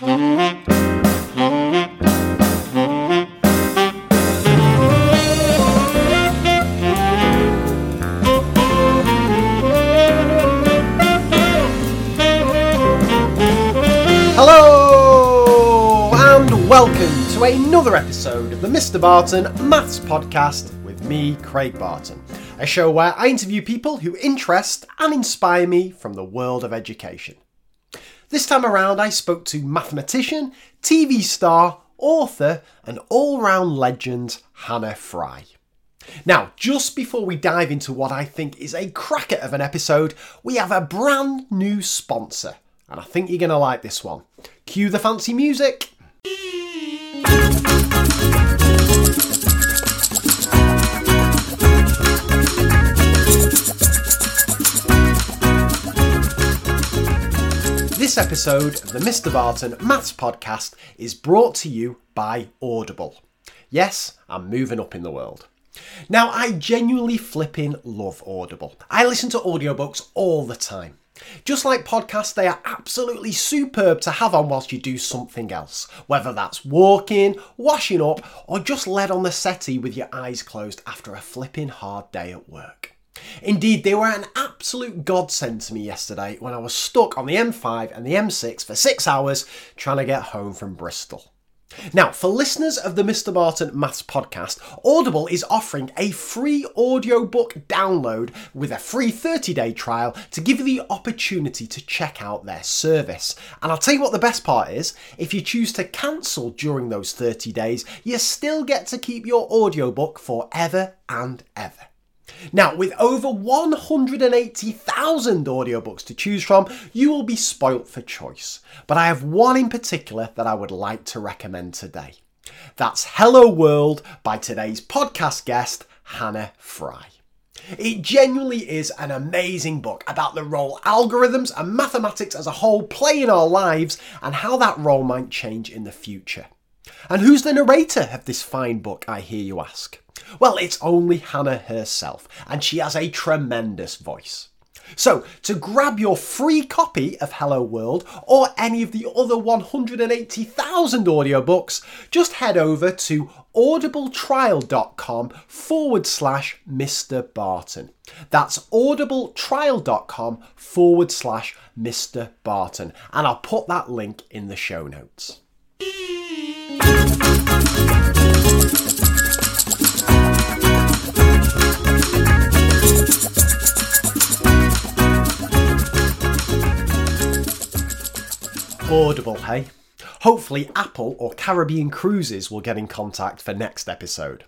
Hello and welcome to another episode of the Mr. Barton Maths Podcast with me, Craig Barton, a show where I interview people who interest and inspire me from the world of education. This time around, I spoke to mathematician, TV star, author, and all round legend Hannah Fry. Now, just before we dive into what I think is a cracker of an episode, we have a brand new sponsor, and I think you're going to like this one. Cue the fancy music. This episode of the Mr. Barton Maths Podcast is brought to you by Audible. Yes, I'm moving up in the world. Now, I genuinely flipping love Audible. I listen to audiobooks all the time. Just like podcasts, they are absolutely superb to have on whilst you do something else, whether that's walking, washing up, or just led on the settee with your eyes closed after a flipping hard day at work. Indeed, they were an absolute godsend to me yesterday when I was stuck on the M5 and the M6 for six hours trying to get home from Bristol. Now, for listeners of the Mr. Barton Maths podcast, Audible is offering a free audiobook download with a free 30 day trial to give you the opportunity to check out their service. And I'll tell you what the best part is if you choose to cancel during those 30 days, you still get to keep your audiobook forever and ever. Now, with over 180,000 audiobooks to choose from, you will be spoilt for choice. But I have one in particular that I would like to recommend today. That's Hello World by today's podcast guest, Hannah Fry. It genuinely is an amazing book about the role algorithms and mathematics as a whole play in our lives and how that role might change in the future. And who's the narrator of this fine book, I hear you ask? Well, it's only Hannah herself, and she has a tremendous voice. So, to grab your free copy of Hello World or any of the other 180,000 audiobooks, just head over to audibletrial.com forward slash Mr. Barton. That's audibletrial.com forward slash Mr. Barton, and I'll put that link in the show notes. Audible, hey? Hopefully, Apple or Caribbean Cruises will get in contact for next episode.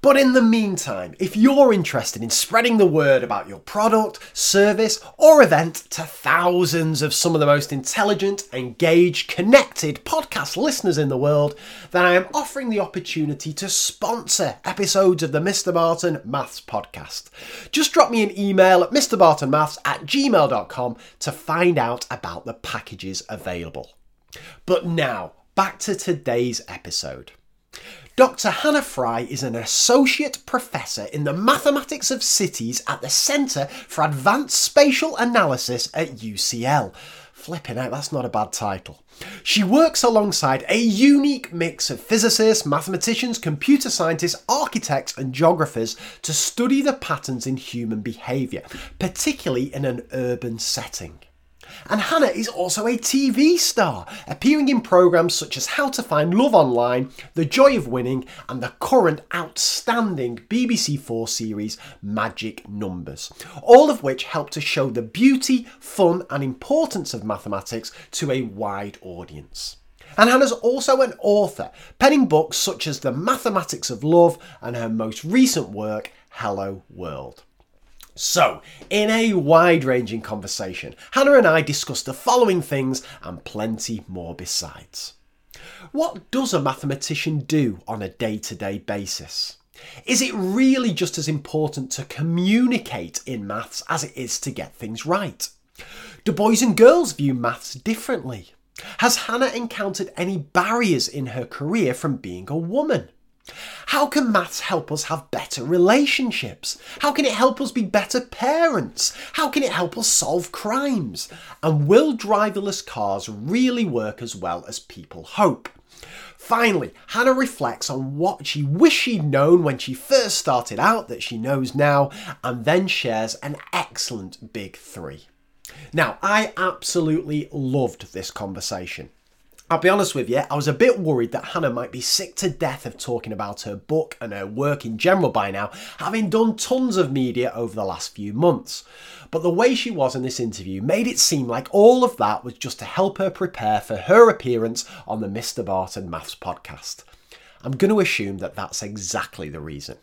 But in the meantime, if you're interested in spreading the word about your product, service, or event to thousands of some of the most intelligent, engaged, connected podcast listeners in the world, then I am offering the opportunity to sponsor episodes of the Mr. Barton Maths podcast. Just drop me an email at mrbartonmaths at gmail.com to find out about the packages available. But now, back to today's episode. Dr. Hannah Fry is an associate professor in the mathematics of cities at the Centre for Advanced Spatial Analysis at UCL. Flipping out, that's not a bad title. She works alongside a unique mix of physicists, mathematicians, computer scientists, architects, and geographers to study the patterns in human behaviour, particularly in an urban setting. And Hannah is also a TV star, appearing in programmes such as How to Find Love Online, The Joy of Winning, and the current outstanding BBC Four series Magic Numbers, all of which help to show the beauty, fun, and importance of mathematics to a wide audience. And Hannah's also an author, penning books such as The Mathematics of Love and her most recent work, Hello World. So, in a wide ranging conversation, Hannah and I discussed the following things and plenty more besides. What does a mathematician do on a day to day basis? Is it really just as important to communicate in maths as it is to get things right? Do boys and girls view maths differently? Has Hannah encountered any barriers in her career from being a woman? How can maths help us have better relationships? How can it help us be better parents? How can it help us solve crimes? And will driverless cars really work as well as people hope? Finally, Hannah reflects on what she wished she'd known when she first started out that she knows now, and then shares an excellent big three. Now, I absolutely loved this conversation. I'll be honest with you, I was a bit worried that Hannah might be sick to death of talking about her book and her work in general by now, having done tons of media over the last few months. But the way she was in this interview made it seem like all of that was just to help her prepare for her appearance on the Mr. Barton Maths podcast. I'm going to assume that that's exactly the reason.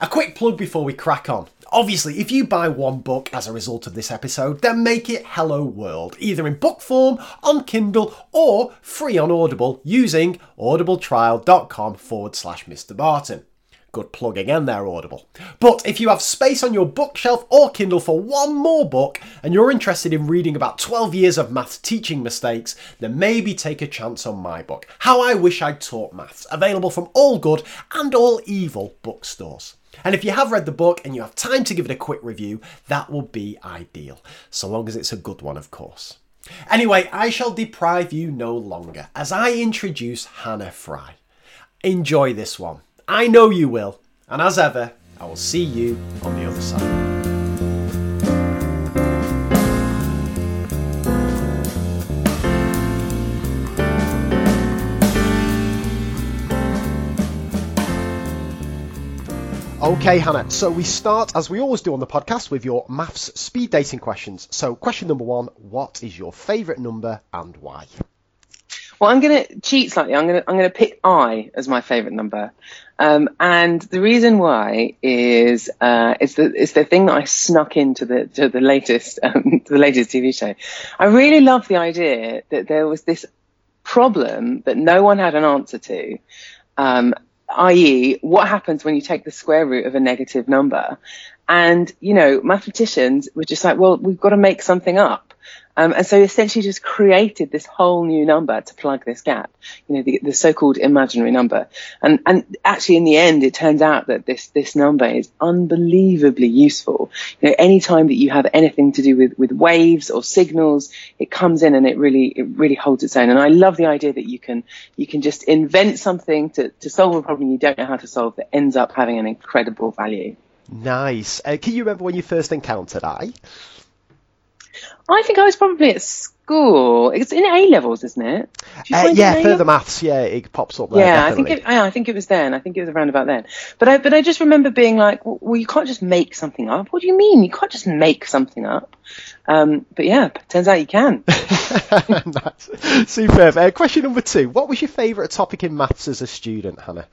A quick plug before we crack on. Obviously, if you buy one book as a result of this episode, then make it Hello World, either in book form, on Kindle, or free on Audible using audibletrial.com forward slash Mr. Barton. Good plug again there, Audible. But if you have space on your bookshelf or Kindle for one more book and you're interested in reading about 12 years of maths teaching mistakes, then maybe take a chance on my book, How I Wish I'd Taught Maths, available from all good and all evil bookstores. And if you have read the book and you have time to give it a quick review, that will be ideal, so long as it's a good one, of course. Anyway, I shall deprive you no longer as I introduce Hannah Fry. Enjoy this one. I know you will. And as ever, I will see you on the other side. Okay, Hannah. So we start, as we always do on the podcast, with your maths speed dating questions. So, question number one What is your favourite number and why? Well, I'm going to cheat slightly. I'm going to I'm going to pick I as my favourite number, um, and the reason why is uh, it's the it's the thing that I snuck into the to the latest um, the latest TV show. I really love the idea that there was this problem that no one had an answer to, um, i.e., what happens when you take the square root of a negative number, and you know mathematicians were just like, well, we've got to make something up. Um, and so essentially just created this whole new number to plug this gap, you know, the, the so-called imaginary number. And, and actually in the end, it turns out that this, this number is unbelievably useful. You know, anytime that you have anything to do with, with waves or signals, it comes in and it really, it really holds its own. And I love the idea that you can, you can just invent something to, to solve a problem you don't know how to solve that ends up having an incredible value. Nice. Uh, can you remember when you first encountered I? I think I was probably at school. It's in A levels, isn't it? Uh, yeah, further maths. Yeah, it pops up there. Yeah, definitely. I think it, yeah, I think it was then. I think it was around about then. But I but I just remember being like, well, you can't just make something up. What do you mean? You can't just make something up. Um, but yeah, turns out you can. Superb. Uh, question number two. What was your favourite topic in maths as a student, Hannah?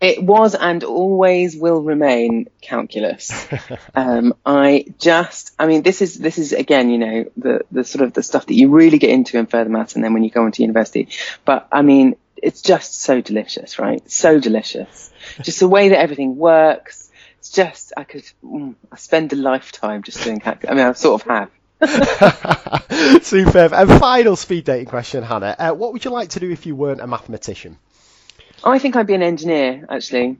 It was and always will remain calculus. um, I just, I mean, this is this is again, you know, the the sort of the stuff that you really get into in further maths, and then when you go into university. But I mean, it's just so delicious, right? So delicious. just the way that everything works. It's just, I could, mm, I spend a lifetime just doing calculus. I mean, I sort of have. Superb. And final speed dating question, Hannah. Uh, what would you like to do if you weren't a mathematician? I think I'd be an engineer, actually.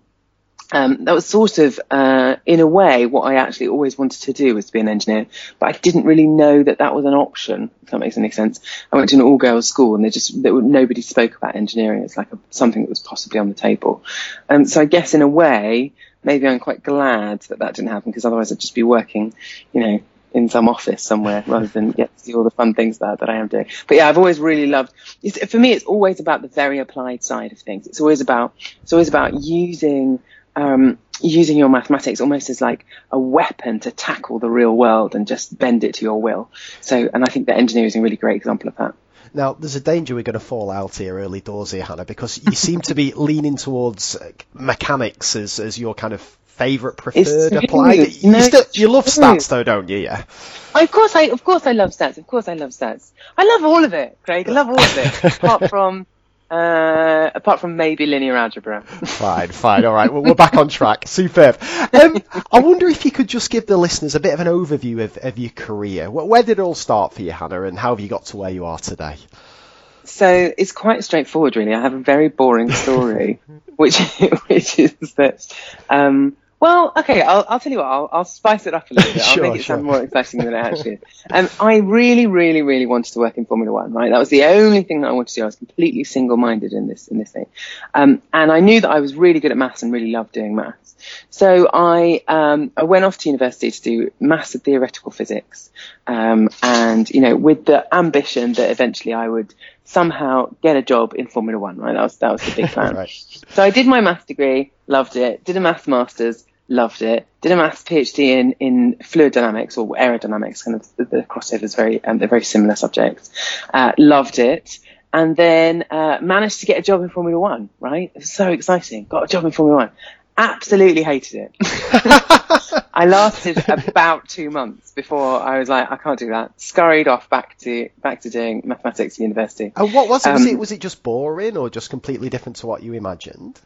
Um, that was sort of, uh, in a way, what I actually always wanted to do was to be an engineer, but I didn't really know that that was an option. If that makes any sense. I went to an all-girls school, and they just they, nobody spoke about engineering. It's like a, something that was possibly on the table. Um, so I guess in a way, maybe I'm quite glad that that didn't happen because otherwise I'd just be working, you know, in some office somewhere rather than get to see all the fun things that, that I am doing. But yeah, I've always really loved, for me, it's always about the very applied side of things. It's always about, it's always about using, um, using your mathematics almost as like a weapon to tackle the real world and just bend it to your will. So, and I think that engineering is a really great example of that. Now, there's a danger we're going to fall out here early doors here, Hannah, because you seem to be leaning towards mechanics as, as your kind of favourite preferred applied? You, still, you love stats though, don't you? Yeah. Of course, I of course I love stats. Of course, I love stats. I love all of it, Craig. I love all of it, apart from. Uh, apart from maybe linear algebra. fine, fine, all right. Well, we're back on track. Superb. Um, I wonder if you could just give the listeners a bit of an overview of, of your career. Where did it all start for you, Hannah, and how have you got to where you are today? so it's quite straightforward, really. I have a very boring story, which which is that. Um, well, okay, I'll, I'll tell you what, I'll, I'll spice it up a little bit. I'll Sure, make it sound more exciting than it actually is. Um, I really, really, really wanted to work in Formula One, right? That was the only thing that I wanted to do. I was completely single-minded in this, in this thing. Um, and I knew that I was really good at maths and really loved doing maths. So I, um, I went off to university to do maths and theoretical physics. Um, and, you know, with the ambition that eventually I would somehow get a job in Formula One, right? That was, that was the big plan. Right. So I did my maths degree, loved it. Did a maths masters, loved it. Did a maths PhD in, in fluid dynamics or aerodynamics, kind of the, the crossovers, very, um, they're very similar subjects. Uh, loved it. And then, uh, managed to get a job in Formula One, right? It was so exciting. Got a job in Formula One. Absolutely hated it. I lasted about two months before I was like, I can't do that. Scurried off back to, back to doing mathematics at university. And what was it? Was Um, it was it just boring or just completely different to what you imagined?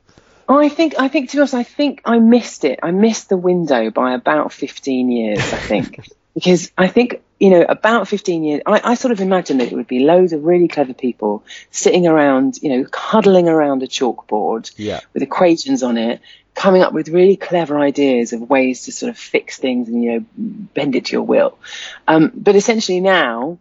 I think, I think to be honest, I think I missed it. I missed the window by about 15 years, I think. because I think, you know, about 15 years, I, I sort of imagined that it would be loads of really clever people sitting around, you know, huddling around a chalkboard Yeah. with equations on it, coming up with really clever ideas of ways to sort of fix things and, you know, bend it to your will. Um, but essentially now,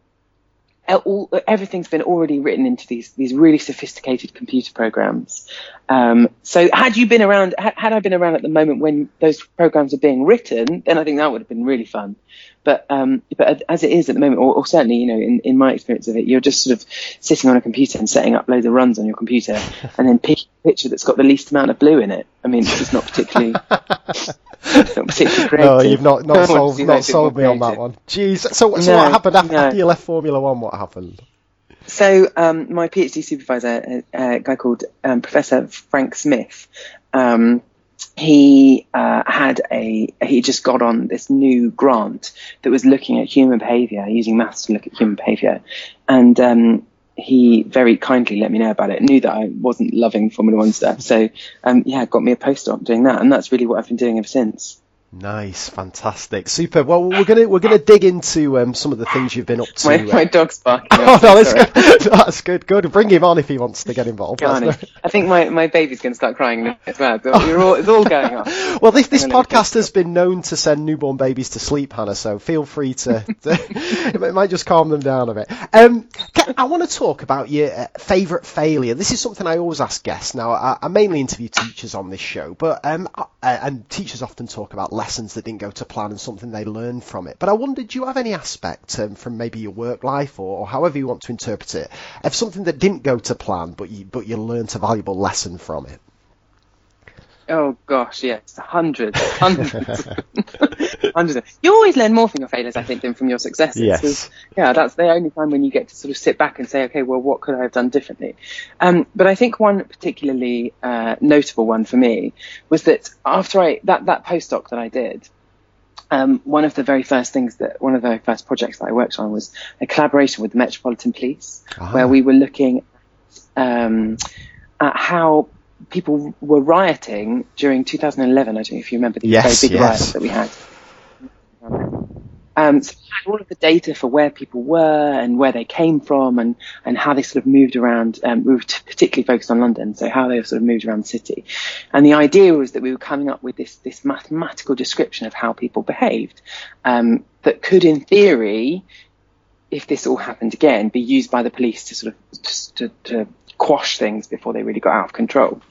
all, everything's been already written into these these really sophisticated computer programs. Um, so had you been around, had, had I been around at the moment when those programs are being written, then I think that would have been really fun. But um, but as it is at the moment, or, or certainly you know in, in my experience of it, you're just sort of sitting on a computer and setting up loads of runs on your computer, and then picking a picture that's got the least amount of blue in it. I mean, it's not particularly. it's not particularly creative. No, you've not not sold not sold me on that one. Jeez. So so No, what happened after, no. after you left Formula One? What happened? So um, my PhD supervisor, a, a guy called um, Professor Frank Smith, um, he uh, had a he just got on this new grant that was looking at human behaviour using maths to look at human behaviour, and um, he very kindly let me know about it. Knew that I wasn't loving Formula One stuff, so um, yeah, got me a postdoc doing that, and that's really what I've been doing ever since. Nice, fantastic, super. Well, we're gonna we're gonna dig into um, some of the things you've been up to. My, my dog's barking. Oh no, that's good. That's good. Good. Bring him on if he wants to get involved. On I think my, my baby's going to start crying as well. All, it's all going on. Well, this this I'm gonna let you podcast has been known to send newborn babies to sleep, Hannah. So feel free to. to it might just calm them down a bit. Um, I want to talk about your uh, favourite failure. This is something I always ask guests. Now, I, I mainly interview teachers on this show, but um, uh, and teachers often talk about lessons that didn't go to plan and something they learned from it. But I wondered, do you have any aspect um, from maybe your work life or, or however you want to interpret it of something that didn't go to plan, but you but you learned a valuable lesson from it? Oh gosh, yes, hundreds, hundreds, hundreds. You always learn more from your failures, I think, than from your successes. Yes. Yeah, that's the only time when you get to sort of sit back and say, okay, well, what could I have done differently? Um, but I think one particularly uh, notable one for me was that after I that that postdoc that I did. Um, one of the very first things that one of the very first projects that I worked on was a collaboration with the Metropolitan Police, Ah. where we were looking um, at how people were rioting during 2011. I don't know if you remember the Yes, very big yes. riots that we had. Um, so we had all of the data for where people were and where they came from and, and how they sort of moved around. Um, we were t- particularly focused on London, so how they sort of moved around the city. And the idea was that we were coming up with this, this mathematical description of how people behaved um, that could, in theory, if this all happened again, be used by the police to sort of to, to quash things before they really got out of control.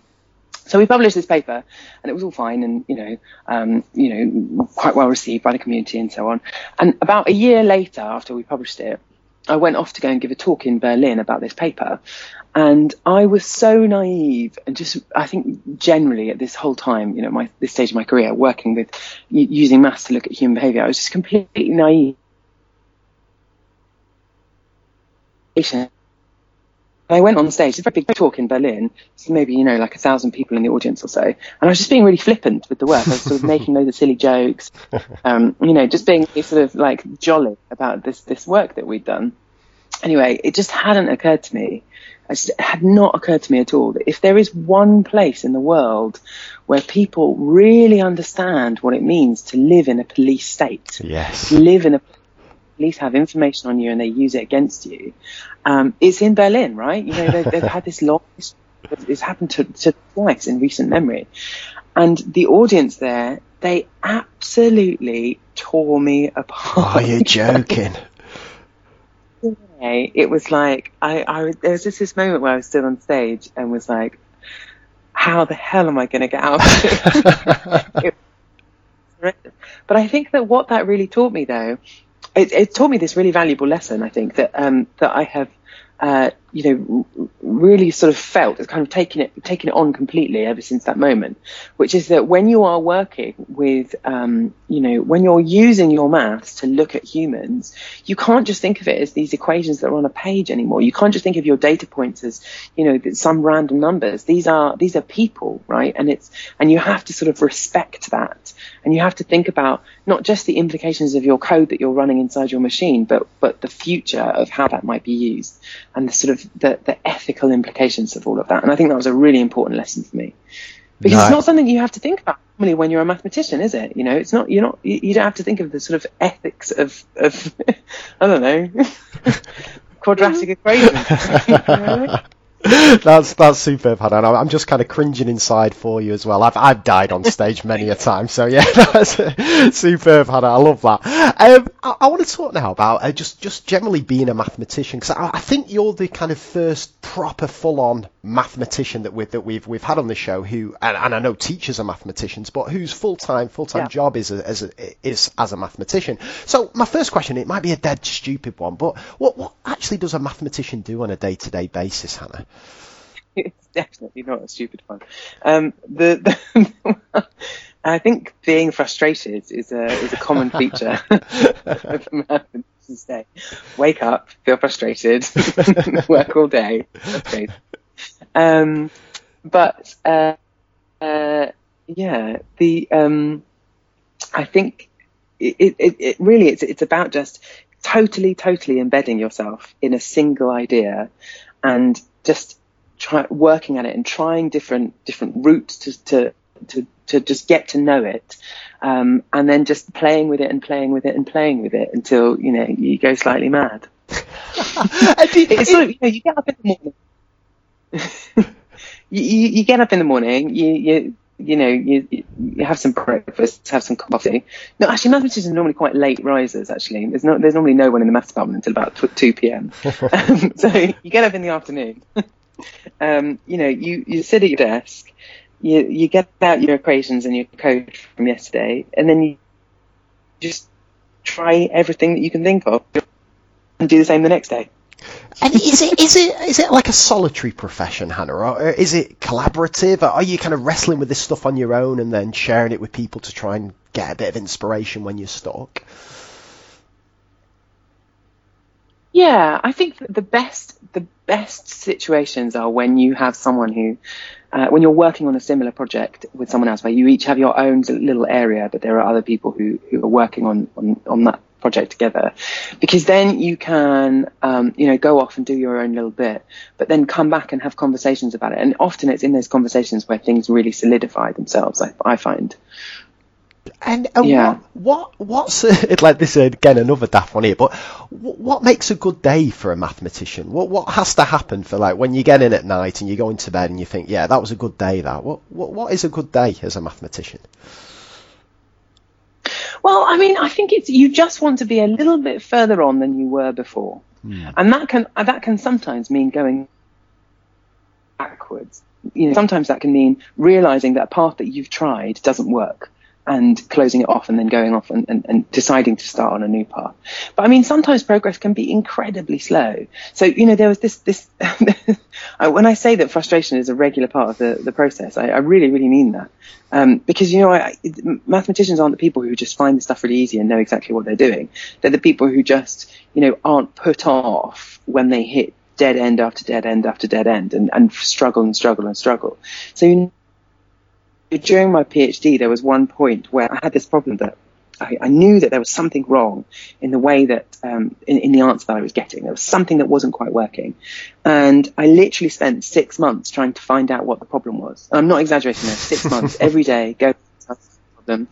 So we published this paper, and it was all fine, and you know, um, you know, quite well received by the community and so on. And about a year later, after we published it, I went off to go and give a talk in Berlin about this paper, and I was so naive and just, I think, generally at this whole time, you know, my this stage of my career, working with using maths to look at human behaviour, I was just completely naive. I went on stage, it's a very big talk in Berlin, so maybe, you know, like a thousand people in the audience or so. And I was just being really flippant with the work. I was sort of making loads of silly jokes, um, you know, just being sort of like jolly about this, this work that we'd done. Anyway, it just hadn't occurred to me. Just, it had not occurred to me at all that if there is one place in the world where people really understand what it means to live in a police state, Yes. live in a police have information on you and they use it against you, um, it's in Berlin, right? You know, they've, they've had this long. It's happened to, to twice in recent memory, and the audience there, they absolutely tore me apart. Are you joking? it was like I, I there was just this moment where I was still on stage and was like, how the hell am I going to get out of it? but I think that what that really taught me, though, it, it, taught me this really valuable lesson. I think that um, that I have uh, you know, really sort of felt, it's kind of taking it, taken it on completely ever since that moment, which is that when you are working with, um, you know, when you're using your maths to look at humans, you can't just think of it as these equations that are on a page anymore. You can't just think of your data points as, you know, some random numbers. These are, these are people, right? And it's, and you have to sort of respect that. And you have to think about not just the implications of your code that you're running inside your machine, but, but the future of how that might be used and the sort of the, the ethical implications of all of that. And I think that was a really important lesson for me because it's not something you have to think about normally when you're a mathematician, is it? You know, it's not, you're not, you, you don't have to think of the sort of ethics of, of, I don't know, quadratic equations. that's that's superb, Hannah. I'm just kind of cringing inside for you as well. I've I've died on stage many a time, so yeah, that's superb, Hannah. I love that. Um, I, I, want to talk now about uh, just just generally being a mathematician because I, I, think you're the kind of first proper full-on mathematician that we that we've we've had on the show who, and, and I know teachers are mathematicians, but whose full-time full-time yeah. job is a, as a, is as a mathematician. So my first question, it might be a dead stupid one, but what what actually does a mathematician do on a day-to-day basis, Hannah? It's definitely not a stupid one. Um, the, the I think being frustrated is a is a common feature of day. Wake up, feel frustrated, work all day. Um, but uh, uh, yeah, the um, I think it, it, it really it's it's about just totally totally embedding yourself in a single idea and just try, working at it and trying different different routes to to to, to just get to know it, um, and then just playing with it and playing with it and playing with it until you know you go slightly mad. it's sort of, you, know, you get up in the morning. you, you, you, get up in the morning. You you you know you you have some breakfast, have some coffee. No, actually, mathematicians are normally quite late risers. Actually, there's no there's normally no one in the maths department until about two p.m. um, so you get up in the afternoon um, you know, you, you sit at your desk, you, you get out your equations and your code from yesterday, and then you just try everything that you can think of and do the same the next day. And is it is it is it like a solitary profession, Hannah, or is it collaborative? Or are you kind of wrestling with this stuff on your own and then sharing it with people to try and get a bit of inspiration when you're stuck? Yeah, I think the best the best situations are when you have someone who, uh, when you're working on a similar project with someone else, where you each have your own little area, but there are other people who who are working on on, on that project together, because then you can um, you know go off and do your own little bit, but then come back and have conversations about it. And often it's in those conversations where things really solidify themselves. I, I find. And uh, yeah. what, what what's uh, like this again another daft one here, but what, what makes a good day for a mathematician? What what has to happen for like when you get in at night and you go into bed and you think, yeah, that was a good day. That what what what is a good day as a mathematician? Well, I mean, I think it's you just want to be a little bit further on than you were before, hmm. and that can that can sometimes mean going backwards. You know, sometimes that can mean realizing that a path that you've tried doesn't work and closing it off and then going off and, and, and, deciding to start on a new path. But I mean, sometimes progress can be incredibly slow. So, you know, there was this, this, when I say that frustration is a regular part of the, the process, I, I really, really mean that. Um, because, you know, I, mathematicians aren't the people who just find the stuff really easy and know exactly what they're doing. They're the people who just, you know, aren't put off when they hit dead end after dead end after dead end and, and struggle and struggle and struggle. So, you during my PhD, there was one point where I had this problem that I, I knew that there was something wrong in the way that, um, in, in, the answer that I was getting. There was something that wasn't quite working. And I literally spent six months trying to find out what the problem was. I'm not exaggerating there. Six months every day, go problem,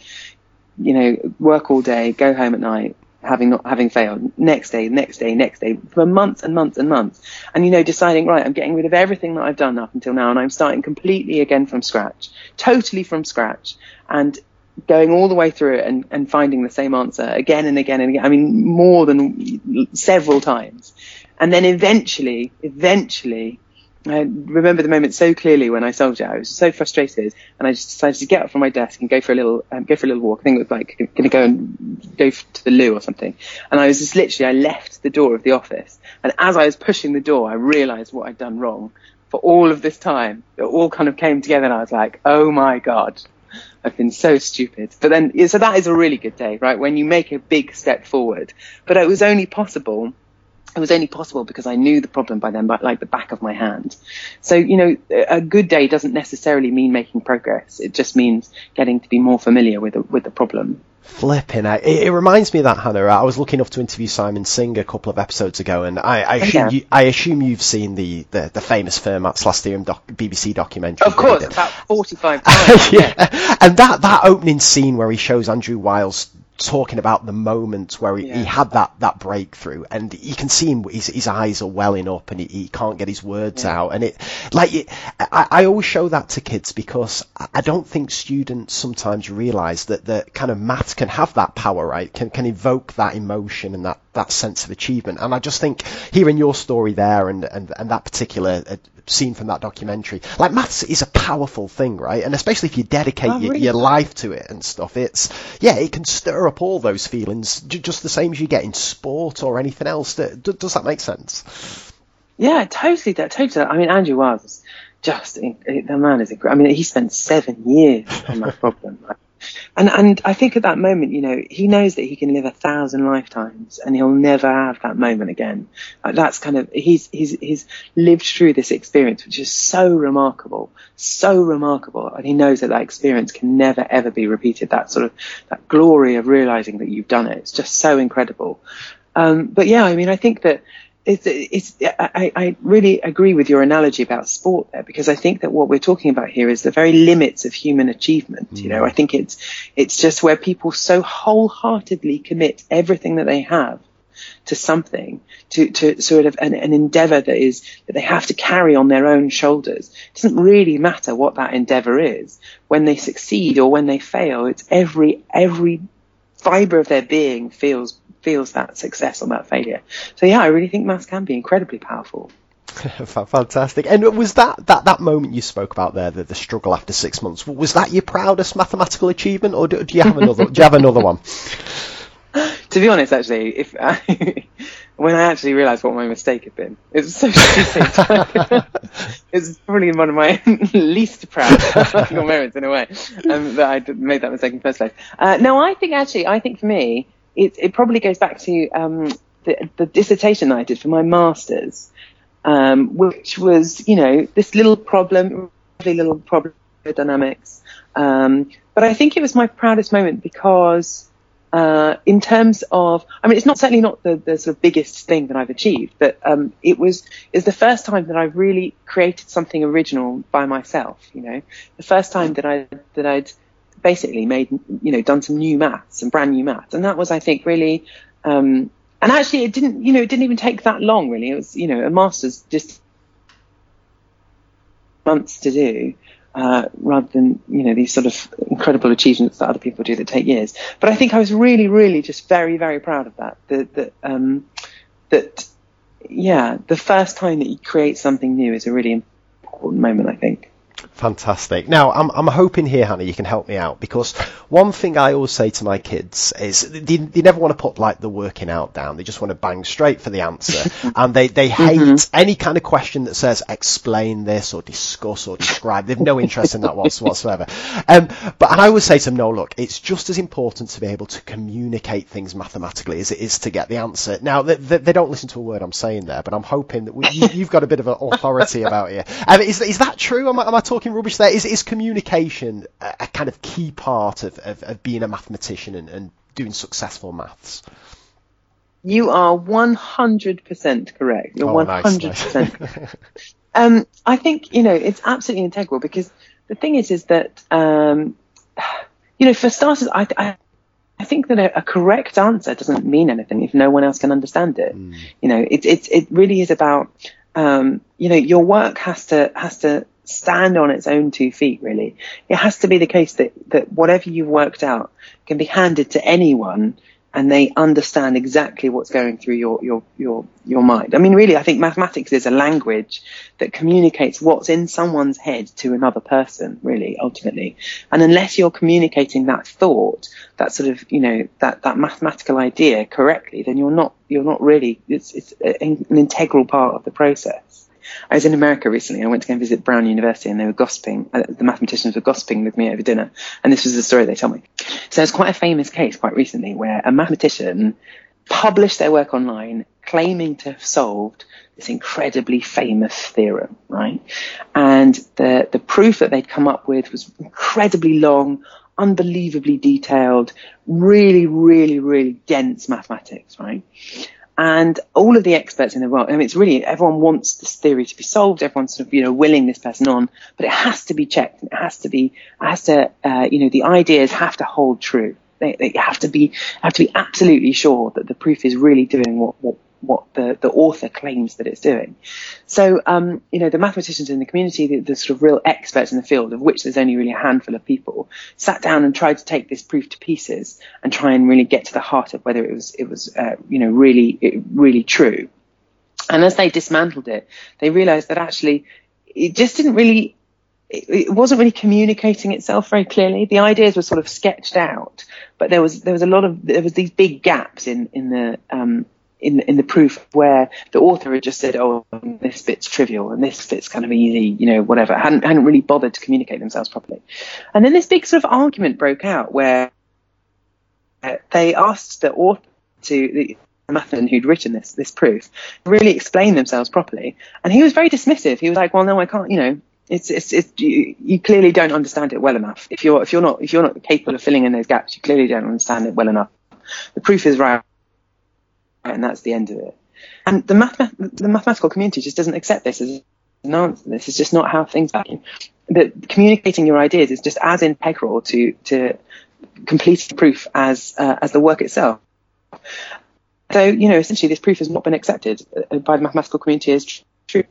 you know, work all day, go home at night, having not having failed. Next day, next day, next day, for months and months and months. And you know, deciding right, I'm getting rid of everything that I've done up until now, and I'm starting completely again from scratch, totally from scratch, and going all the way through it and, and finding the same answer again and again and again. I mean, more than several times. And then eventually, eventually, I remember the moment so clearly when I sold it. I was so frustrated, and I just decided to get up from my desk and go for a little, um, go for a little walk. I think it was like going to go and go to the loo or something. And I was just literally, I left the door of the office, and as I was pushing the door, I realised what I'd done wrong. For all of this time, it all kind of came together, and I was like, "Oh my god, I've been so stupid." But then, so that is a really good day, right? When you make a big step forward. But it was only possible it was only possible because I knew the problem by then, but like the back of my hand. So, you know, a good day doesn't necessarily mean making progress. It just means getting to be more familiar with the, with the problem. Flipping it. it. reminds me of that, Hannah. I was lucky enough to interview Simon Singh a couple of episodes ago, and I, I, assume, yeah. you, I assume you've seen the, the, the famous Fermat's Last Theorem doc, BBC documentary. Of course, about 45 times. yeah. And that, that opening scene where he shows Andrew Wiles talking about the moment where he, yeah. he, had that, that breakthrough and you can see him his, his eyes are welling up and he, he can't get his words yeah. out and it like it, I, I always show that to kids because I don't think students sometimes realize that the kind of math can have that power right can can evoke that emotion and that that sense of achievement and I just think hearing your story there and and, and that particular uh, scene from that documentary. Like maths is a powerful thing, right? And especially if you dedicate oh, really? your, your, life to it and stuff, it's yeah, it can stir up all those feelings j- just the same as you get in sport or anything else. Does that make sense? Yeah, totally. That totally. I mean, Andrew Wiles just the man is. incredible. I mean, he spent seven years on that problem. Like, and and I think at that moment, you know, he knows that he can live a thousand lifetimes and he'll never have that moment again. Like that's kind of he's he's he's lived through this experience, which is so remarkable, so remarkable, and he knows that that experience can never ever be repeated. That sort of that glory of realizing that you've done it. It's just so incredible. Um, but yeah, I mean, I think that it's, it's, I, I, really agree with your analogy about sport there because I think that what we're talking about here is the very limits of human achievement. Mm. You know, I think it's it's just where people so wholeheartedly commit everything that they have to something, to, to sort of an, an endeavor that is that they have to carry on their own shoulders. It doesn't really matter what that endeavor is. When they succeed or when they fail, it's every every fiber of their being feels feels that success or that failure. So yeah, I really think maths can be incredibly powerful. Fantastic. And was that, that, that moment you spoke about there, the, the struggle after six months, was that your proudest mathematical achievement, or do, do you have another? do you have another one? to be honest, actually, if I, when I actually realised what my mistake had been, it was so stupid. it's probably one of my least proud moments in a way um, that I made that mistake in the first place. Uh, no, I think actually, I think for me, it, it probably goes back to um, the, the, dissertation I did for my masters, um, which was, you know, this little problem, little problem dynamics. Um, but I think it was my proudest moment because, uh, in terms of, I mean, it's not certainly not the, the sort of biggest thing that I've achieved, but um, it was is the first time that I really created something original by myself. You know, the first time that I that I'd basically made, you know, done some new maths, some brand new maths. And that was, I think, really, um, and actually it didn't, you know, it didn't even take that long really. It was, you know, a master's just months to do. Uh, rather than you know these sort of incredible achievements that other people do that take years. But I think I was really, really just very, very proud of that. That that um, that yeah, the first time that you create something new is a really important moment. I think. Fantastic. Now, I'm, I'm hoping here, Hannah, you can help me out because one thing I always say to my kids is they, they never want to put like the working out down. They just want to bang straight for the answer. and they, they hate mm-hmm. any kind of question that says explain this or discuss or describe. They've no interest in that whatsoever. Um, but, and I always say to them, no, look, it's just as important to be able to communicate things mathematically as it is to get the answer. Now, they, they, they don't listen to a word I'm saying there, but I'm hoping that we, you, have got a bit of an authority about it. Um, is, is that true? Am I, am I talking talking rubbish there. Is, is communication a, a kind of key part of, of, of being a mathematician and, and doing successful maths? You are 100% correct. You're oh, 100% nice, um, I think, you know, it's absolutely integral because the thing is, is that, um, you know, for starters, I, I I think that a, a, correct answer doesn't mean anything if no one else can understand it. Mm. You know, it, it, it really is about, um, you know, your work has to, has to stand on its own two feet, really. It has to be the case that, that whatever you've worked out can be handed to anyone and they understand exactly what's going through your, your, your, your mind. I mean, really, I think mathematics is a language that communicates what's in someone's head to another person, really, ultimately. And unless you're communicating that thought, that sort of, you know, that, that mathematical idea correctly, then you're not, you're not really, it's, it's an integral part of the process. I was in America recently. And I went to go and visit Brown University, and they were gossiping. Uh, the mathematicians were gossiping with me over dinner, and this was the story they told me. So it's quite a famous case quite recently where a mathematician published their work online, claiming to have solved this incredibly famous theorem, right? And the the proof that they'd come up with was incredibly long, unbelievably detailed, really, really, really dense mathematics, right? And all of the experts in the world, I mean, it's really, everyone wants this theory to be solved. Everyone's sort of, you know, willing this person on, but it has to be checked. and It has to be, has to, uh, you know, the ideas have to hold true. They, they have to be, have to be absolutely sure that the proof is really doing what, what what the, the author claims that it's doing. So, um, you know, the mathematicians in the community, the, the, sort of real experts in the field, of which there's only really a handful of people, sat down and tried to take this proof to pieces and try and really get to the heart of whether it was, it was, uh, you know, really, really true. And as they dismantled it, they realized that actually it just didn't really it, wasn't really communicating itself very clearly. The ideas were sort of sketched out, but there was there was a lot of there was these big gaps in in the um, in in the proof where the author had just said, "Oh, this bit's trivial and this bit's kind of easy," you know, whatever. hadn't hadn't really bothered to communicate themselves properly. And then this big sort of argument broke out where they asked the author to the Matheson who'd written this this proof really explain themselves properly, and he was very dismissive. He was like, "Well, no, I can't," you know. It's, it's, it's you, you clearly don't understand it well enough. If you're, if you're not, if you're not capable of filling in those gaps, you clearly don't understand it well enough. The proof is right and that's the end of it. And the, math- the mathematical community just doesn't accept this as an answer. This is just not how things happen. But communicating your ideas is just as integral to to completing the proof as uh, as the work itself. So you know, essentially, this proof has not been accepted uh, by the mathematical community as true.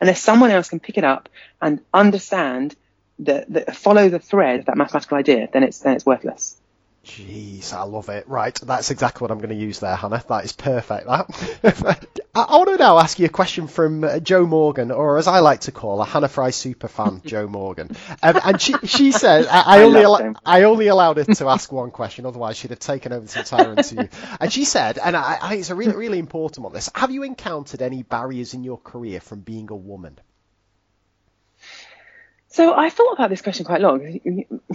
Unless someone else can pick it up and understand the follow the thread of that mathematical idea, then it's then it's worthless. Jeez, I love it. Right, that's exactly what I'm going to use there, Hannah. That is perfect. That. I want to now ask you a question from uh, Jo Morgan, or as I like to call her, Hannah Fry super fan, Jo Morgan. Um, and she she said, I, I, I only al- I only allowed her to ask one question, otherwise she'd have taken over the entire interview. And she said, and I, I, it's a really really important one. This: Have you encountered any barriers in your career from being a woman? So I thought about this question quite long.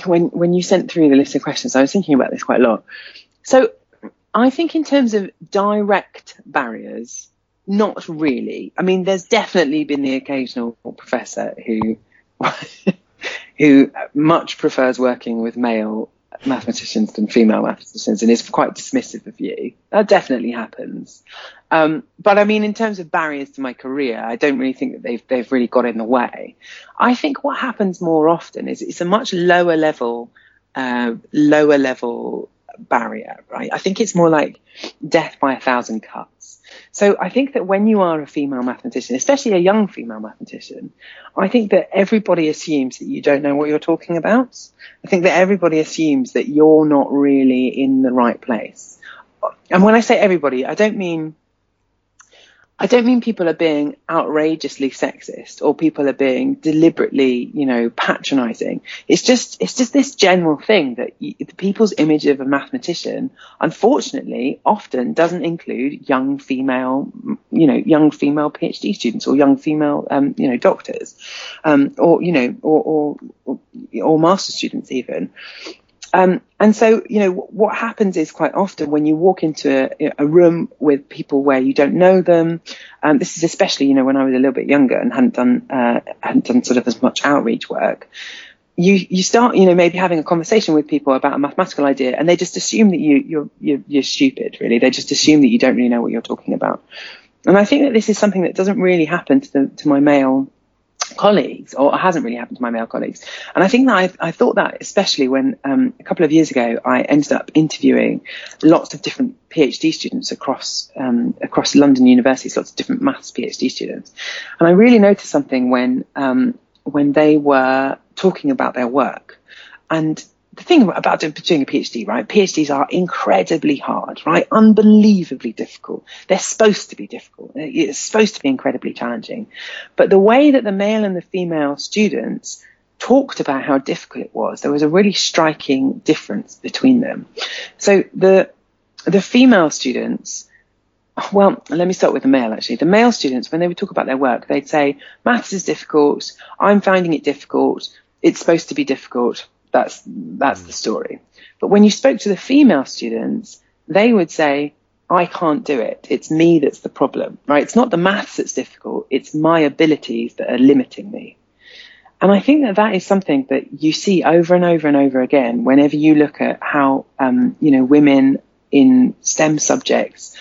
When when you sent through the list of questions, I was thinking about this quite a lot. So I think in terms of direct barriers, not really. I mean, there's definitely been the occasional professor who who much prefers working with male mathematicians than female mathematicians and is quite dismissive of you. That definitely happens. Um, but I mean, in terms of barriers to my career, I don't really think that they've they've really got in the way. I think what happens more often is it's a much lower level, uh, lower level barrier, right? I think it's more like death by a thousand cuts. So I think that when you are a female mathematician, especially a young female mathematician, I think that everybody assumes that you don't know what you're talking about. I think that everybody assumes that you're not really in the right place. And when I say everybody, I don't mean I don't mean people are being outrageously sexist or people are being deliberately, you know, patronizing. It's just, it's just this general thing that you, people's image of a mathematician, unfortunately, often doesn't include young female, you know, young female PhD students or young female, um, you know, doctors, um, or, you know, or, or, or master students even. Um, and so, you know, what happens is quite often when you walk into a, a room with people where you don't know them, um, this is especially, you know, when I was a little bit younger and hadn't done, uh, hadn't done sort of as much outreach work, you, you start, you know, maybe having a conversation with people about a mathematical idea and they just assume that you, you're, you're, you're stupid, really. They just assume that you don't really know what you're talking about. And I think that this is something that doesn't really happen to, the, to my male colleagues, or it hasn't really happened to my male colleagues. And I think that I, I thought that especially when um, a couple of years ago I ended up interviewing lots of different PhD students across um, across London universities, lots of different maths PhD students, and I really noticed something when um, when they were talking about their work, and the thing about doing a PhD, right? PhDs are incredibly hard, right? Unbelievably difficult. They're supposed to be difficult. It's supposed to be incredibly challenging. But the way that the male and the female students talked about how difficult it was, there was a really striking difference between them. So the the female students, well, let me start with the male actually. The male students, when they would talk about their work, they'd say, maths is difficult. I'm finding it difficult. It's supposed to be difficult that's that's the story. But when you spoke to the female students, they would say, I can't do it. It's me that's the problem, right? It's not the maths that's difficult. It's my abilities that are limiting me. And I think that that is something that you see over and over and over again whenever you look at how, um, you know, women in STEM subjects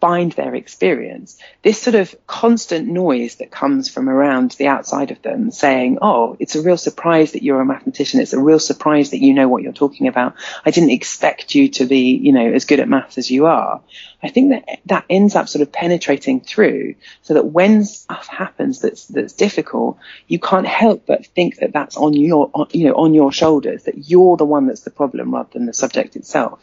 find their experience. This sort of constant noise that comes from around the outside of them saying, Oh, it's a real surprise that you're a mathematician. It's a real surprise that you know what you're talking about. I didn't expect you to be, you know, as good at maths as you are. I think that that ends up sort of penetrating through so that when stuff happens that's, that's difficult, you can't help but think that that's on your, on, you know, on your shoulders, that you're the one that's the problem rather than the subject itself.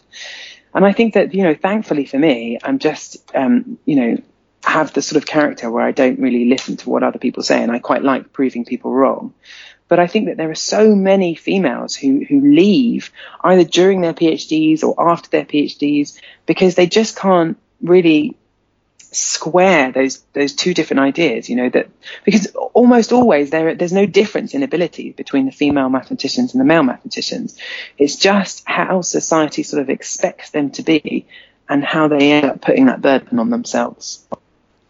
And I think that, you know, thankfully for me, I'm just, um, you know, have the sort of character where I don't really listen to what other people say and I quite like proving people wrong. But I think that there are so many females who, who leave either during their PhDs or after their PhDs because they just can't really square those those two different ideas you know that because almost always there there's no difference in ability between the female mathematicians and the male mathematicians. It's just how society sort of expects them to be and how they end up putting that burden on themselves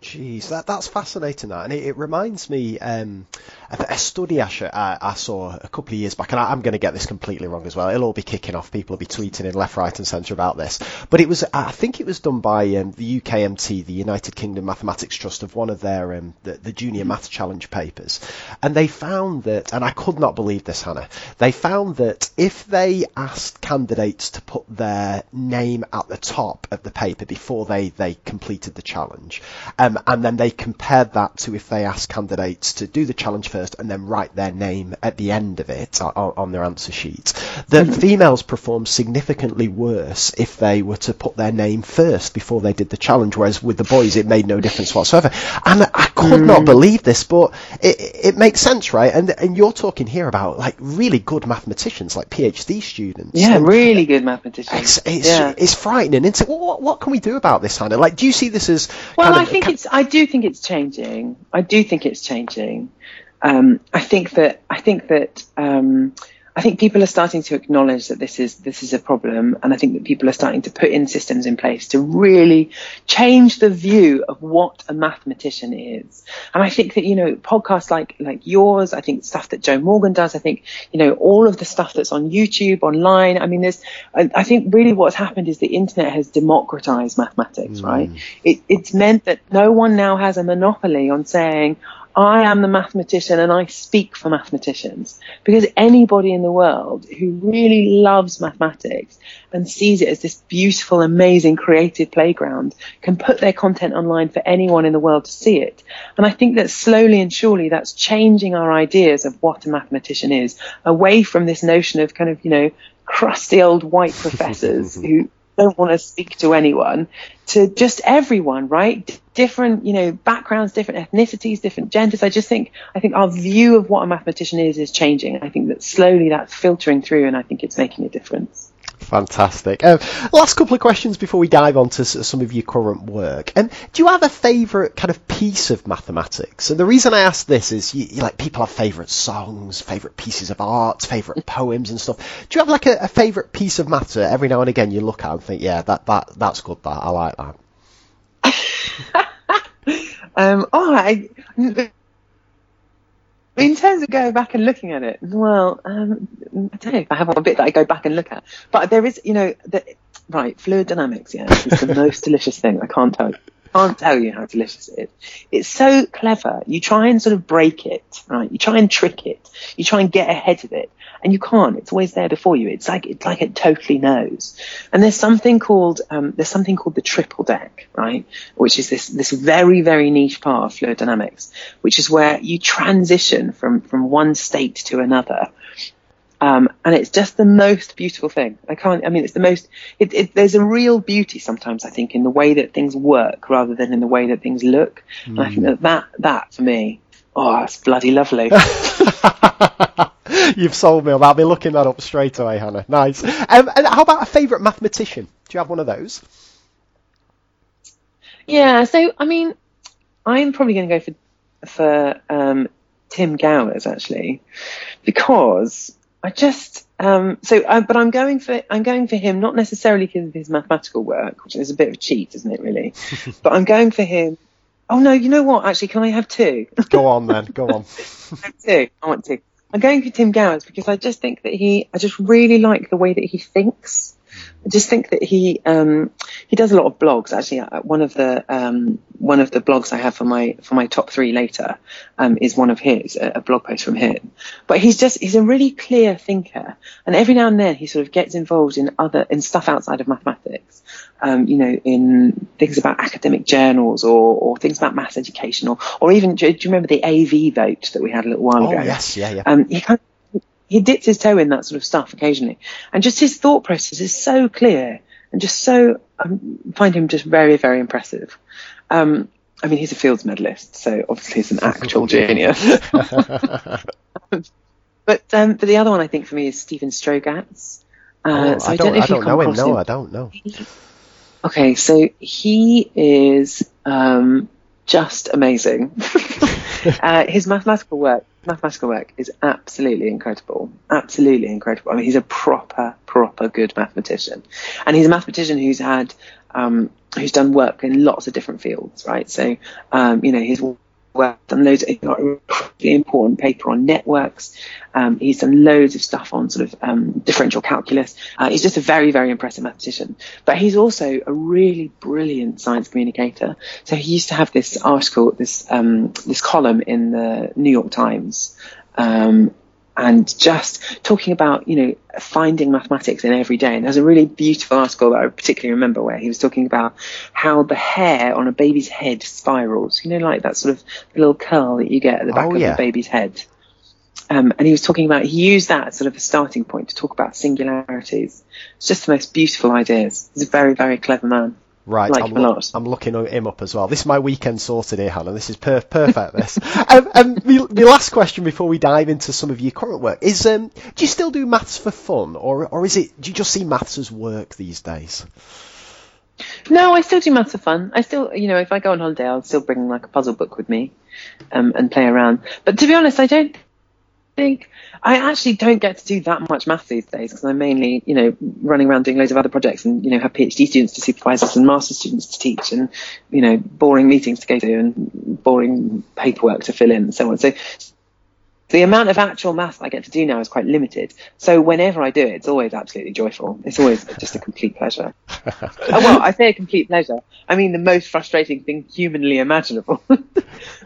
Jeez, that that's fascinating. That and it, it reminds me um, of a study I, I, I, saw a couple of years back, and I, am going to get this completely wrong as well. It'll all be kicking off. People will be tweeting in left, right, and centre about this. But it was, I think, it was done by um, the UKMT, the United Kingdom Mathematics Trust, of one of their um, the, the Junior Math Challenge papers, and they found that, and I could not believe this, Hannah. They found that if they asked candidates to put their name at the top of the paper before they they completed the challenge. Um, um, and then they compared that to if they asked candidates to do the challenge first and then write their name at the end of it on, on their answer sheet. The females performed significantly worse if they were to put their name first before they did the challenge, whereas with the boys it made no difference whatsoever. And I could mm. not believe this, but it, it makes sense, right? And and you're talking here about like really good mathematicians, like PhD students. Yeah, and really good mathematicians. It's, it's, yeah. it's frightening. And so what, what can we do about this, Hannah? Like, do you see this as well? I think it's I do think it's changing. I do think it's changing. Um, I think that I think that um, I think people are starting to acknowledge that this is this is a problem, and I think that people are starting to put in systems in place to really change the view of what a mathematician is. And I think that you know podcasts like like yours, I think stuff that Jo Morgan does, I think you know all of the stuff that's on YouTube, online. I mean, there's I, I think really what's happened is the internet has democratized mathematics, mm. right? It, it's meant that no one now has a monopoly on saying I am the mathematician and I speak for mathematicians because anybody in the world who really loves mathematics and sees it as this beautiful, amazing, creative playground can put their content online for anyone in the world to see it. And I think that slowly and surely that's changing our ideas of what a mathematician is away from this notion of kind of, you know, crusty old white professors who don't want to speak to anyone to just everyone, right? D- different, you know, backgrounds, different ethnicities, different genders. I just think, I think our view of what a mathematician is is changing. I think that slowly that's filtering through and I think it's making a difference. Fantastic. Um, last couple of questions before we dive on to some of your current work. Um, do you have a favourite kind of piece of mathematics? And the reason I ask this is, you, you like people have favourite songs, favourite pieces of art, favourite poems and stuff. Do you have like a, a favourite piece of matter every now and again you look at and think, yeah, that that that's good. That I like that. um, oh, I, in terms of going back and looking at it, well, um, I don't know if I have one bit that I go back and look at, but there is, you know, the, right, fluid dynamics, yeah, is the most delicious thing. I can't tell you. Can't tell you how delicious it is. It's so clever. You try and sort of break it, right? You try and trick it. You try and get ahead of it, and you can't. It's always there before you. It's like it's like it totally knows. And there's something called um, there's something called the triple deck, right? Which is this this very very niche part of fluid dynamics, which is where you transition from from one state to another um, and it's just the most beautiful thing. I can't, I mean, it's the most, it, it, there's a real beauty sometimes, I think, in the way that things work rather than in the way that things look. Mm. And I think that, that, that for me, oh, it's bloody lovely. You've sold me on that. I'll be looking that up straight away, Hannah. Nice. Um, and how about a favourite mathematician? Do you have one of those? Yeah, so, I mean, I'm probably going to go for, for um, Tim Gowers, actually, because I just um, so, uh, but I'm going for I'm going for him not necessarily because of his mathematical work, which is a bit of a cheat, isn't it? Really, but I'm going for him. Oh no, you know what? Actually, can I have two? Go on then. Go on. two. I want two. I'm going for Tim Gowers because I just think that he. I just really like the way that he thinks. I just think that he um, he does a lot of blogs. Actually, uh, one of the um, one of the blogs I have for my for my top three later um, is one of his, a, a, blog post from him. But he's just he's a really clear thinker, and every now and then he sort of gets involved in other in stuff outside of mathematics. Um, you know, in things about academic journals or, or things about maths education, or or even do, do, you remember the AV vote that we had a little while oh, ago? yes, yeah, yeah. Um, he kind of, he dips his toe in that sort of stuff occasionally, and just his thought process is so clear and just so I find him just very very impressive. Um, I mean, he's a Fields medalist, so obviously he's an actual genius. but um, but the other one I think for me is Steven Strogatz. Uh, oh, so I, don't, I don't, know, him. No, him. I don't know. Okay, so he is um, just amazing. uh, his mathematical work, mathematical work is absolutely incredible. Absolutely incredible. I mean, he's a proper, proper good mathematician, and he's a mathematician who's had, um, who's done work in lots of different fields, right? So, um, you know, his worked Done loads. Of, got a really important paper on networks. Um, he's done loads of stuff on sort of um, differential calculus. Uh, he's just a very, very impressive mathematician. But he's also a really brilliant science communicator. So he used to have this article, this um, this column in the New York Times. Um, and just talking about, you know, finding mathematics in every day. And there's a really beautiful article that I particularly remember where he was talking about how the hair on a baby's head spirals, you know, like that sort of little curl that you get at the back oh, of yeah. the baby's head. Um, and he was talking about, he used that as sort of a starting point to talk about singularities. It's just the most beautiful ideas. He's a very, very clever man. Right, like I'm, lo- I'm, looking him up as well. This is my weekend sorted here, Hannah. This is per- perfect. This. um, um, the, last question before we dive into some of your current work is: um, Do you still do maths for fun, or or is it? Do you just see maths as work these days? No, I still do maths for fun. I still, you know, if I go on holiday, I'll still bring like a puzzle book with me, um, and play around. But to be honest, I don't think I actually don't get to do that much math these days because I'm mainly, you know, running around doing loads of other projects and, you know, have PhD students to supervise us and master students to teach and, you know, boring meetings to go to and boring paperwork to fill in and so on. So the amount of actual math I get to do now is quite limited. So whenever I do it, it's always absolutely joyful. It's always just a complete pleasure. oh, well, I say a complete pleasure. I mean the most frustrating thing humanly imaginable.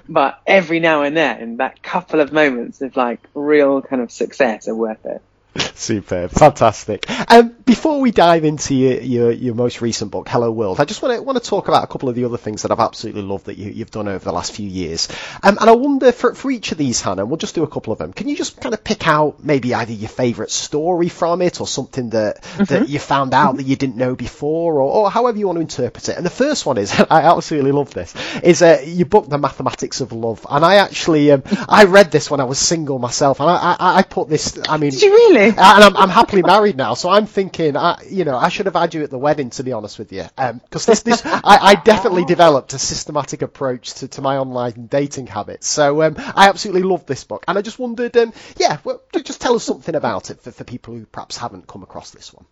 but every now and then, that couple of moments of like real kind of success are worth it. Superb, fantastic. Um, before we dive into your, your, your, most recent book, Hello World, I just want to want to talk about a couple of the other things that I've absolutely loved that you, have done over the last few years. Um, and I wonder for, for each of these, Hannah, we'll just do a couple of them. Can you just kind of pick out maybe either your favourite story from it or something that mm-hmm. that you found out that you didn't know before, or, or, however you want to interpret it? And the first one is, I absolutely love this, is uh, your book, The Mathematics of Love. And I actually um, I read this when I was single myself, and I, I, I put this. I mean, did you really? And I'm, I'm happily married now, so I'm thinking, I, you know, I should have had you at the wedding, to be honest with you, because um, this, this, I, I, definitely developed a systematic approach to, to my online dating habits. So um, I absolutely love this book, and I just wondered, um, yeah, well, just tell us something about it for, for people who perhaps haven't come across this one.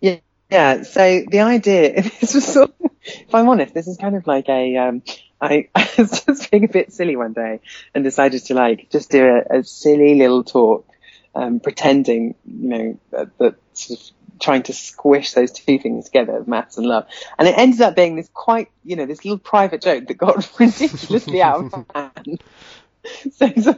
Yeah. Yeah, so the idea, this was sort of, if I'm honest, this is kind of like a, um, I, I, was just being a bit silly one day and decided to like just do a, a silly little talk, um, pretending, you know, that, that sort of trying to squish those two things together, maths and love. And it ended up being this quite, you know, this little private joke that got ridiculously out of hand. So, so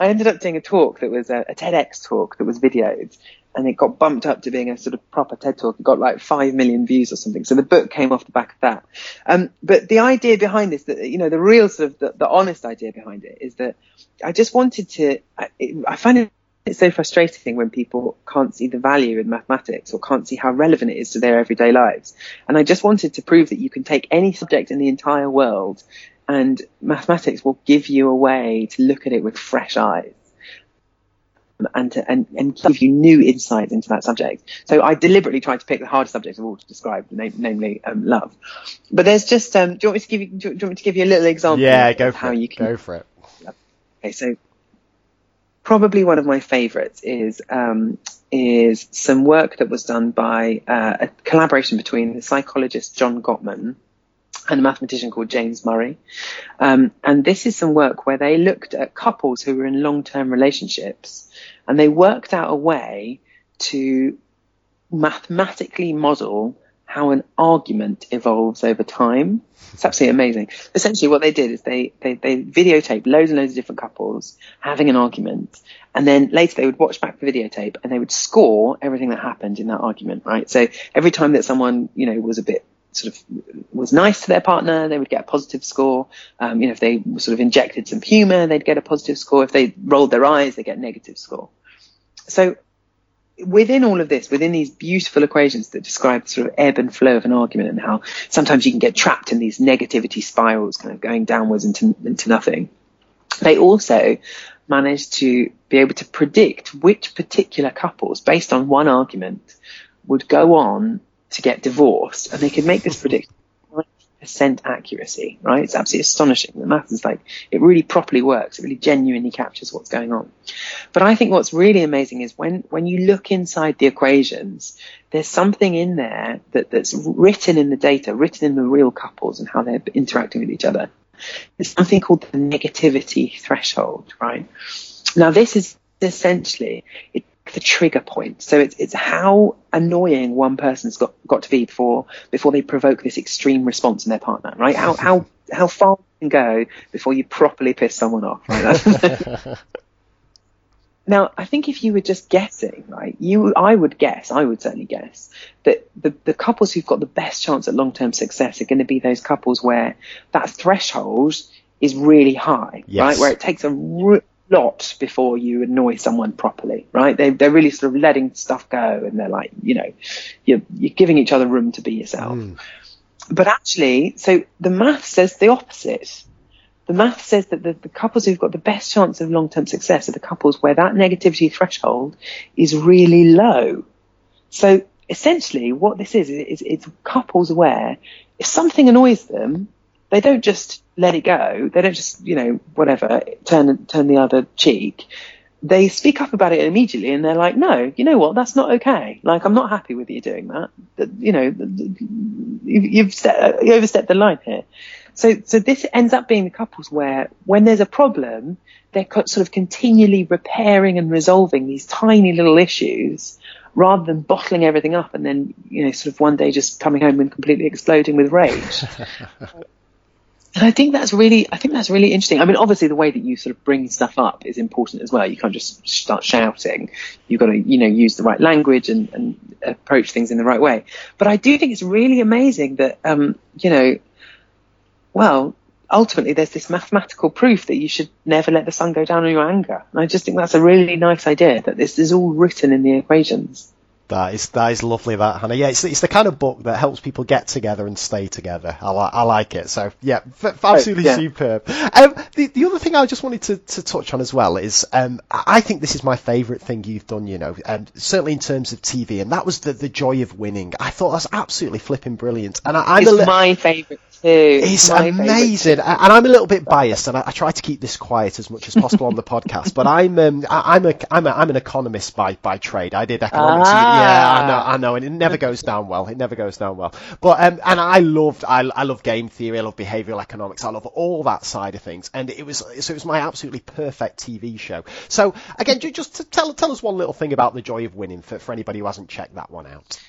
I ended up doing a talk that was a, a TEDx talk that was videoed and it got bumped up to being a sort of proper TED talk. It got like five million views or something. So the book came off the back of that. Um, but the idea behind this, that you know, the real sort of the, the, honest idea behind it is that I just wanted to. I, I find it so frustrating when people can't see the value in mathematics or can't see how relevant it is to their everyday lives. And I just wanted to prove that you can take any subject in the entire world and mathematics will give you a way to look at it with fresh eyes and to, and, and give you new insights into that subject. So I deliberately tried to pick the hardest subject of all to describe, namely um, love. But there's just, um, do you want me to give you, do you want me to give you a little example? Yeah, go for how it. You can, go for it. Okay, so probably one of my favourites is um, is some work that was done by uh, a collaboration between the psychologist John Gottman and a mathematician called James Murray. Um, and this is some work where they looked at couples who were in long-term relationships and they worked out a way to mathematically model how an argument evolves over time. It's absolutely amazing. Essentially, what they did is they, they, they videotaped loads and loads of different couples having an argument, and then later they would watch back the videotape and they would score everything that happened in that argument, right? So every time that someone, you know, was a bit sort of was nice to their partner, they would get a positive score. Um, you know, if they sort of injected some humor, they'd get a positive score. If they rolled their eyes, they get a negative score. So within all of this, within these beautiful equations that describe the sort of ebb and flow of an argument and how sometimes you can get trapped in these negativity spirals kind of going downwards into, into nothing, they also managed to be able to predict which particular couples, based on one argument, would go on to get divorced. And they could make this prediction percent accuracy, right? It's absolutely astonishing. The math is like, it really properly works. It really genuinely captures what's going on. But I think what's really amazing is when, when you look inside the equations, there's something in there that, that's written in the data, written in the real couples and how they're interacting with each other. There's something called the negativity threshold, right? Now this is essentially, it the trigger point. So it's it's how annoying one person's got got to be before before they provoke this extreme response in their partner, right? How how how far you can go before you properly piss someone off. Right? now, I think if you were just guessing, right, you I would guess, I would certainly guess that the the couples who've got the best chance at long term success are going to be those couples where that threshold is really high, yes. right? Where it takes a re- lot before you annoy someone properly, right? They, they're really sort of letting stuff go and they're like, you know, you're, you're giving each other room to be yourself. Mm. But actually, so the math says the opposite. The math says that the, the couples who've got the best chance of long-term success are the couples where that negativity threshold is really low. So essentially what this is, is it's couples where if something annoys them, they don't just let it go. They don't just, you know, whatever, turn turn the other cheek. They speak up about it immediately, and they're like, "No, you know what? That's not okay. Like, I'm not happy with you doing that. You know, you've set, you overstepped the line here." So, so this ends up being the couples where, when there's a problem, they're sort of continually repairing and resolving these tiny little issues, rather than bottling everything up and then, you know, sort of one day just coming home and completely exploding with rage. And I think that's really, I think that's really interesting. I mean, obviously the way that you sort of bring stuff up is important as well. You can't just start shouting. You've got to, you know, use the right language and, and approach things in the right way. But I do think it's really amazing that, um, you know, well, ultimately there's this mathematical proof that you should never let the sun go down on your anger. And I just think that's a really nice idea that this is all written in the equations. That is that is lovely, that Hannah. Yeah, it's it's the kind of book that helps people get together and stay together. I like I like it. So yeah, f- absolutely yeah. superb. Um, the the other thing I just wanted to, to touch on as well is um, I think this is my favourite thing you've done. You know, um, certainly in terms of TV, and that was the the joy of winning. I thought that's absolutely flipping brilliant. And I, am it's li- my favourite It's, amazing, and I'm a little bit biased, and I, I, try to keep this quiet as much as possible on the podcast. But I'm um, I, am a I'm a I'm an economist by by trade. I did economics. Ah. Yeah, I know, I know, and it never goes down well. It never goes down well. But um, and I loved I I love game theory. I love behavioural economics. I love all that side of things, and it was so it was my absolutely perfect TV show. So again, just tell tell us one little thing about the joy of winning for for anybody who hasn't checked that one out.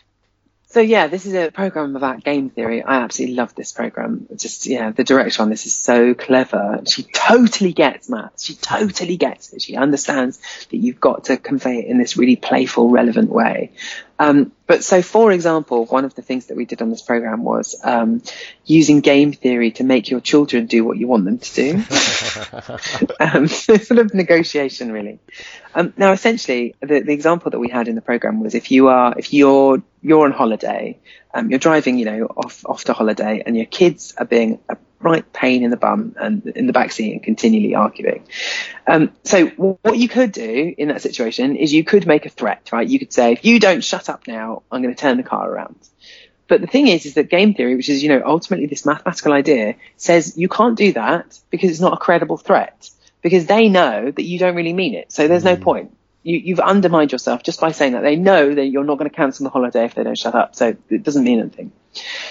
So yeah, this is a program about game theory. I absolutely love this program. Just yeah, the director on this is so clever. She totally gets maths. She totally gets it. She understands that you've got to convey it in this really playful, relevant way. Um, but so, for example, one of the things that we did on this program was um, using game theory to make your children do what you want them to do. um, sort of negotiation, really. Um, now, essentially, the, the, example that we had in the program was if you are if you're you're on holiday, um, you're driving, you know, off off to holiday, and your kids are being a right pain in the bum and in the backseat and continually arguing. Um, so what you could do in that situation is you could make a threat, right? You could say, if you don't shut up now, I'm going to turn the car around. But the thing is, is that game theory, which is, you know, ultimately this mathematical idea says you can't do that because it's not a credible threat because they know that you don't really mean it. So there's no mm. point. You, have undermined yourself just by saying that. They know that you're not going to cancel the holiday if they don't shut up. So it doesn't mean anything.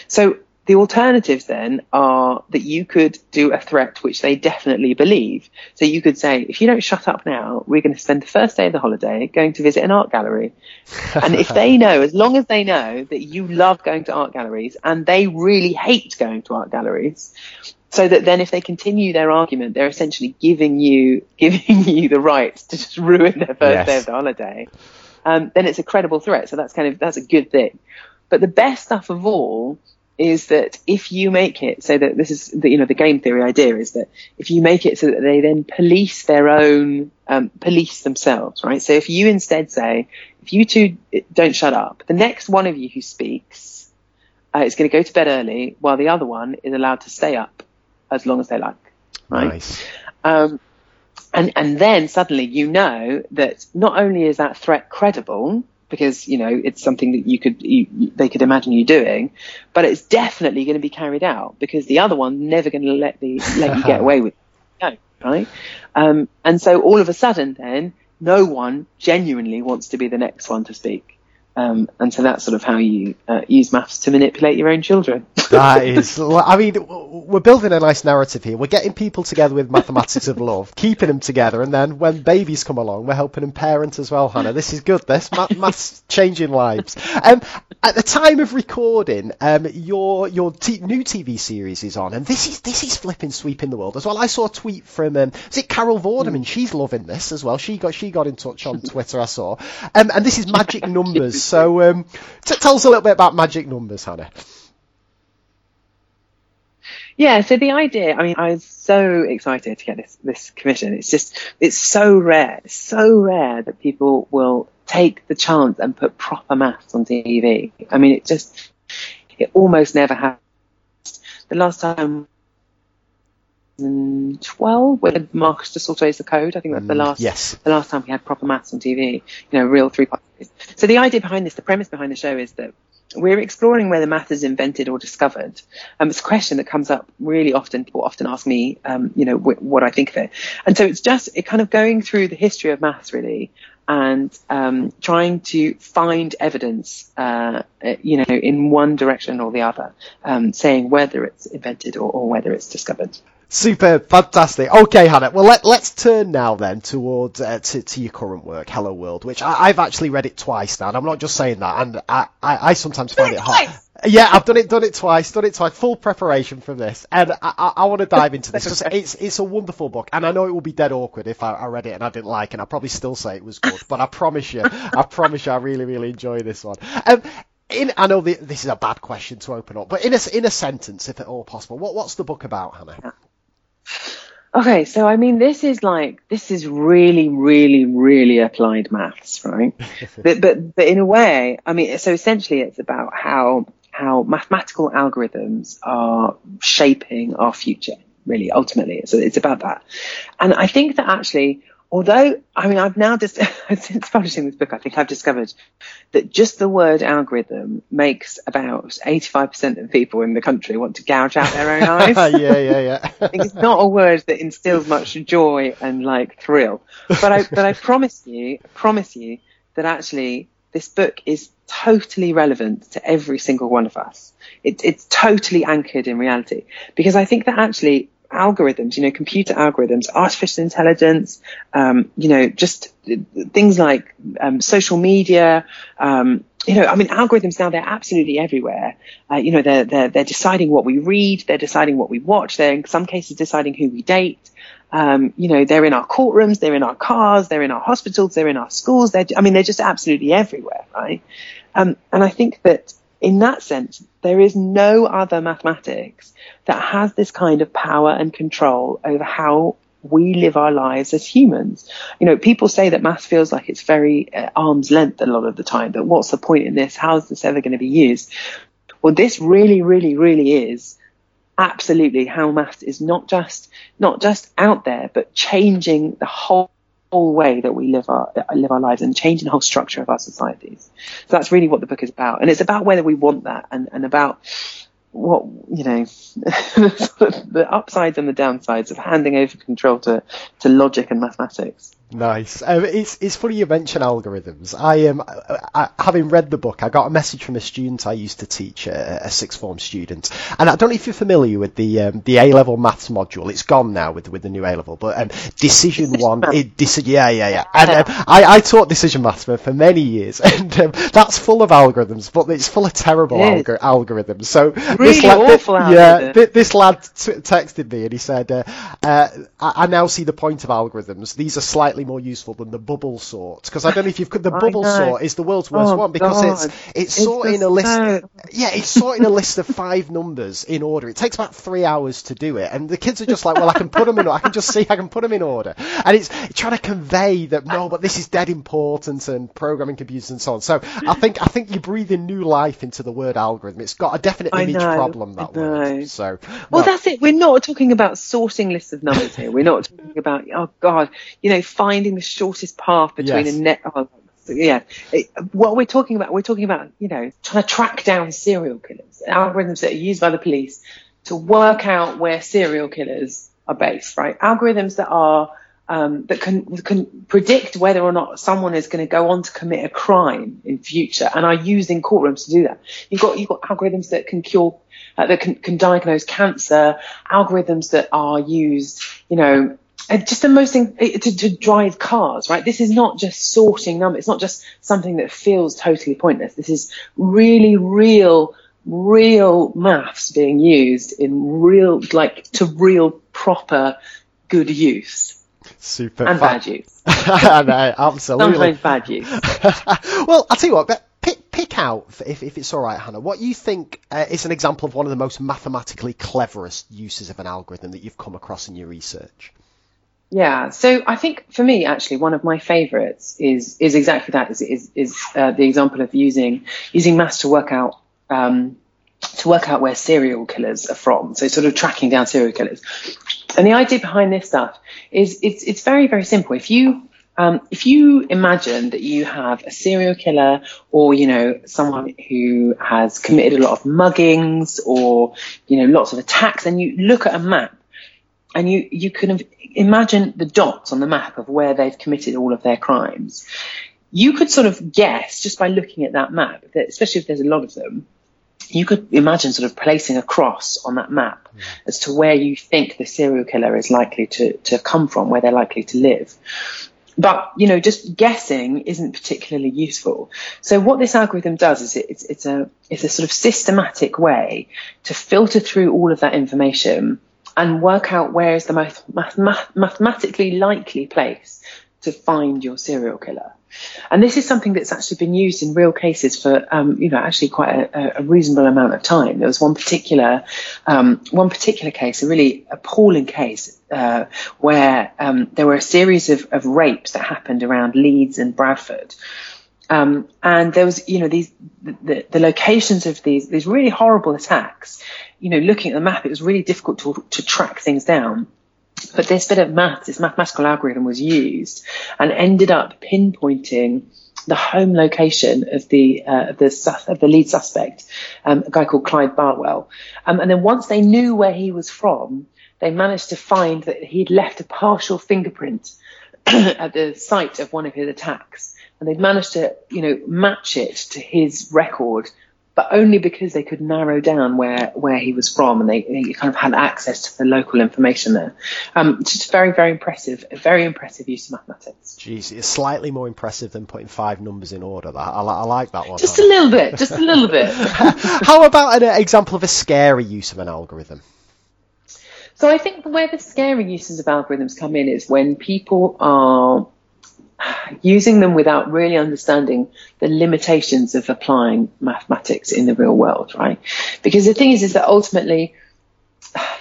So the alternatives then are that you could do a threat which they definitely believe. So you could say, if you don't shut up now, we're going to spend the first day of the holiday going to visit an art gallery. and if they know, as long as they know that you love going to art galleries and they really hate going to art galleries, so that then if they continue their argument, they're essentially giving you, giving you the right to just ruin their first yes. day of the holiday. Um, then it's a credible threat. So that's kind of, that's a good thing. But the best stuff of all is that if you make it so that this is the, you know the game theory idea is that if you make it so that they then police their own um, police themselves right so if you instead say if you two don't shut up the next one of you who speaks uh, is going to go to bed early while the other one is allowed to stay up as long as they like right nice. um, and and then suddenly you know that not only is that threat credible because you know it's something that you could you, they could imagine you doing, but it's definitely going to be carried out because the other one never going to let the let you get away with it, right? Um, and so all of a sudden, then no one genuinely wants to be the next one to speak. Um, and so that's sort of how you uh, use maths to manipulate your own children. that is, I mean, we're building a nice narrative here. We're getting people together with mathematics of love, keeping them together, and then when babies come along, we're helping them parent as well, Hannah. This is good. This maths changing lives. Um, at the time of recording, um, your your t- new TV series is on, and this is this is flipping sweeping the world as well. I saw a tweet from um, is it Carol Vorderman? Mm. She's loving this as well. She got she got in touch on Twitter. I saw, um, and this is Magic Numbers. So um, t- tell us a little bit about magic numbers, Hannah. Yeah, so the idea, I mean, I was so excited to get this, this commission. It's just, it's so rare, it's so rare that people will take the chance and put proper maths on TV. I mean, it just, it almost never happens. The last time 2012 with Marcus Sautoy's The Code. I think that's the mm, last yes. the last time we had proper maths on TV. You know, real three part. So the idea behind this, the premise behind the show is that we're exploring whether math is invented or discovered. Um, it's a question that comes up really often. People often ask me, um, you know, wh- what I think of it. And so it's just it kind of going through the history of maths really and um, trying to find evidence, uh, you know, in one direction or the other, um, saying whether it's invented or, or whether it's discovered. Super, fantastic. Okay, Hannah. Well, let, let's turn now then towards uh, to, to, your current work, Hello World, which I, have actually read it twice now. And I'm not just saying that, and I, I, I sometimes find it hard. Yeah, I've done it, done it twice, done it twice, full preparation from this, and I, I, I want to dive into this because it's it's a wonderful book, and I know it will be dead awkward if I, I read it and I didn't like it. And I'd probably still say it was good, but I promise you, I promise you, I really really enjoy this one. Um, in, I know the, this is a bad question to open up, but in a in a sentence, if at all possible, what what's the book about, Hannah? Okay, so I mean, this is like this is really, really, really applied maths, right? but, but but in a way, I mean, so essentially, it's about how how mathematical algorithms are shaping our future. Really, ultimately, so it's about that. And I think that actually, although I mean I've now just since publishing this book, I think I've discovered that just the word algorithm makes about 85% of people in the country want to gouge out their own eyes. yeah, yeah, yeah. it's not a word that instills much joy and like thrill. But I but I promise you, I promise you that actually this book is totally relevant to every single one of us. It, it's totally anchored in reality because I think that actually algorithms, you know, computer algorithms, artificial intelligence, um, you know, just things like um, social media. Um, you know, I mean, algorithms now they're absolutely everywhere. Uh, you know, they're they're they're deciding what we read, they're deciding what we watch, they're in some cases deciding who we date. Um, you know, they're in our courtrooms, they're in our cars, they're in our hospitals, they're in our schools. They're, I mean, they're just absolutely everywhere, right? Um, and I think that in that sense, there is no other mathematics that has this kind of power and control over how we live our lives as humans. You know, people say that math feels like it's very uh, arm's length a lot of the time, that what's the point in this? How is this ever going to be used? Well, this really, really, really is absolutely how math is not just, not just out there, but changing the whole whole way that we live our live our lives and changing the whole structure of our societies. So that's really what the book is about, and it's about whether we want that and, and about what you know the upsides and the downsides of handing over control to to logic and mathematics. Nice. Um, it's it's funny you mention algorithms. I am, um, having read the book, I got a message from a student I used to teach, a, a sixth form student, and I don't know if you're familiar with the um, the A level maths module. It's gone now with with the new A level, but um, decision one, it, deci- yeah, yeah, yeah. And um, I, I taught decision maths for, for many years, and um, that's full of algorithms, but it's full of terrible algor- algorithms. So really this lad, awful yeah, th- this lad t- texted me and he said, uh, uh, I, I now see the point of algorithms. These are slightly slightly more useful than the bubble sort because I don't know if you've got the bubble sort is the world's worst oh, one because God. it's it's, sorting a list. Yeah, it's sorting a list of five numbers in order. It takes about three hours to do it, and the kids are just like, well, I can put them in. I can just see I can put them in order, and it's trying to convey that no, but this is dead important and programming computers and so on. So I think I think you're breathing new life into the word algorithm. It's got a definite image problem that word. So well, that's it. We're not talking about sorting lists of numbers here. We're not talking about oh God, you know, finding the shortest path between yes. a net. Oh, yeah, it, what we're talking about, we're talking about, you know, trying to track down serial killers, algorithms that are used by the police to work out where serial killers are based, right? Algorithms that are um, that can can predict whether or not someone is going to go on to commit a crime in future, and are used in courtrooms to do that. You've got you've got algorithms that can cure, uh, that can, can diagnose cancer, algorithms that are used, you know, just the most thing to, to, drive cars, right? This is not just sorting numbers. It's not just something that feels totally pointless. This is really real, real maths being used in real, like to real proper good use. Super. And fa- bad use. no, absolutely. Sometimes bad use. well, I'll tell you what, pick, pick out, if, if it's all right, Hannah, what you think uh, is an example of one of the most mathematically cleverest uses of an algorithm that you've come across in your research. Yeah, so I think for me, actually, one of my favourites is is exactly that. Is is, is uh, the example of using using maths to work out um, to work out where serial killers are from. So sort of tracking down serial killers. And the idea behind this stuff is it's it's very very simple. If you um, if you imagine that you have a serial killer or, you know, someone who has committed a lot of muggings or, you know, lots of attacks and you look at a map and you, you can imagine the dots on the map of where they've committed all of their crimes. You could sort of guess just by looking at that map that, especially if there's a lot of them, you could imagine sort of placing a cross on that map mm. as to where you think the serial killer is likely to, to come from, where they're likely to live. But, you know, just guessing isn't particularly useful. So what this algorithm does is it, it's, it's a, it's a sort of systematic way to filter through all of that information and work out where is the most math- mathematically likely place to find your serial killer. And this is something that's actually been used in real cases for, um, you know, actually quite a, a, reasonable amount of time. There was one particular, um, one particular case, a really appalling case, uh, where um, there were a series of, of rapes that happened around Leeds and Bradford. Um, and there was, you know, these the, the locations of these these really horrible attacks. You know, looking at the map, it was really difficult to to track things down. But this bit of math, this mathematical algorithm was used and ended up pinpointing the home location of the uh, of the of the lead suspect, um, a guy called Clive Barwell. Um, and then once they knew where he was from, they managed to find that he'd left a partial fingerprint at the site of one of his attacks, and they'd managed to you know match it to his record but only because they could narrow down where, where he was from and they, they kind of had access to the local information there. Um, just very, very impressive, a very impressive use of mathematics. Jeez, it's slightly more impressive than putting five numbers in order. That I, I like that one. Just a little bit, just a little bit. How about an example of a scary use of an algorithm? So I think where the scary uses of algorithms come in is when people are using them without really understanding the limitations of applying mathematics in the real world, right? Because the thing is, is that ultimately,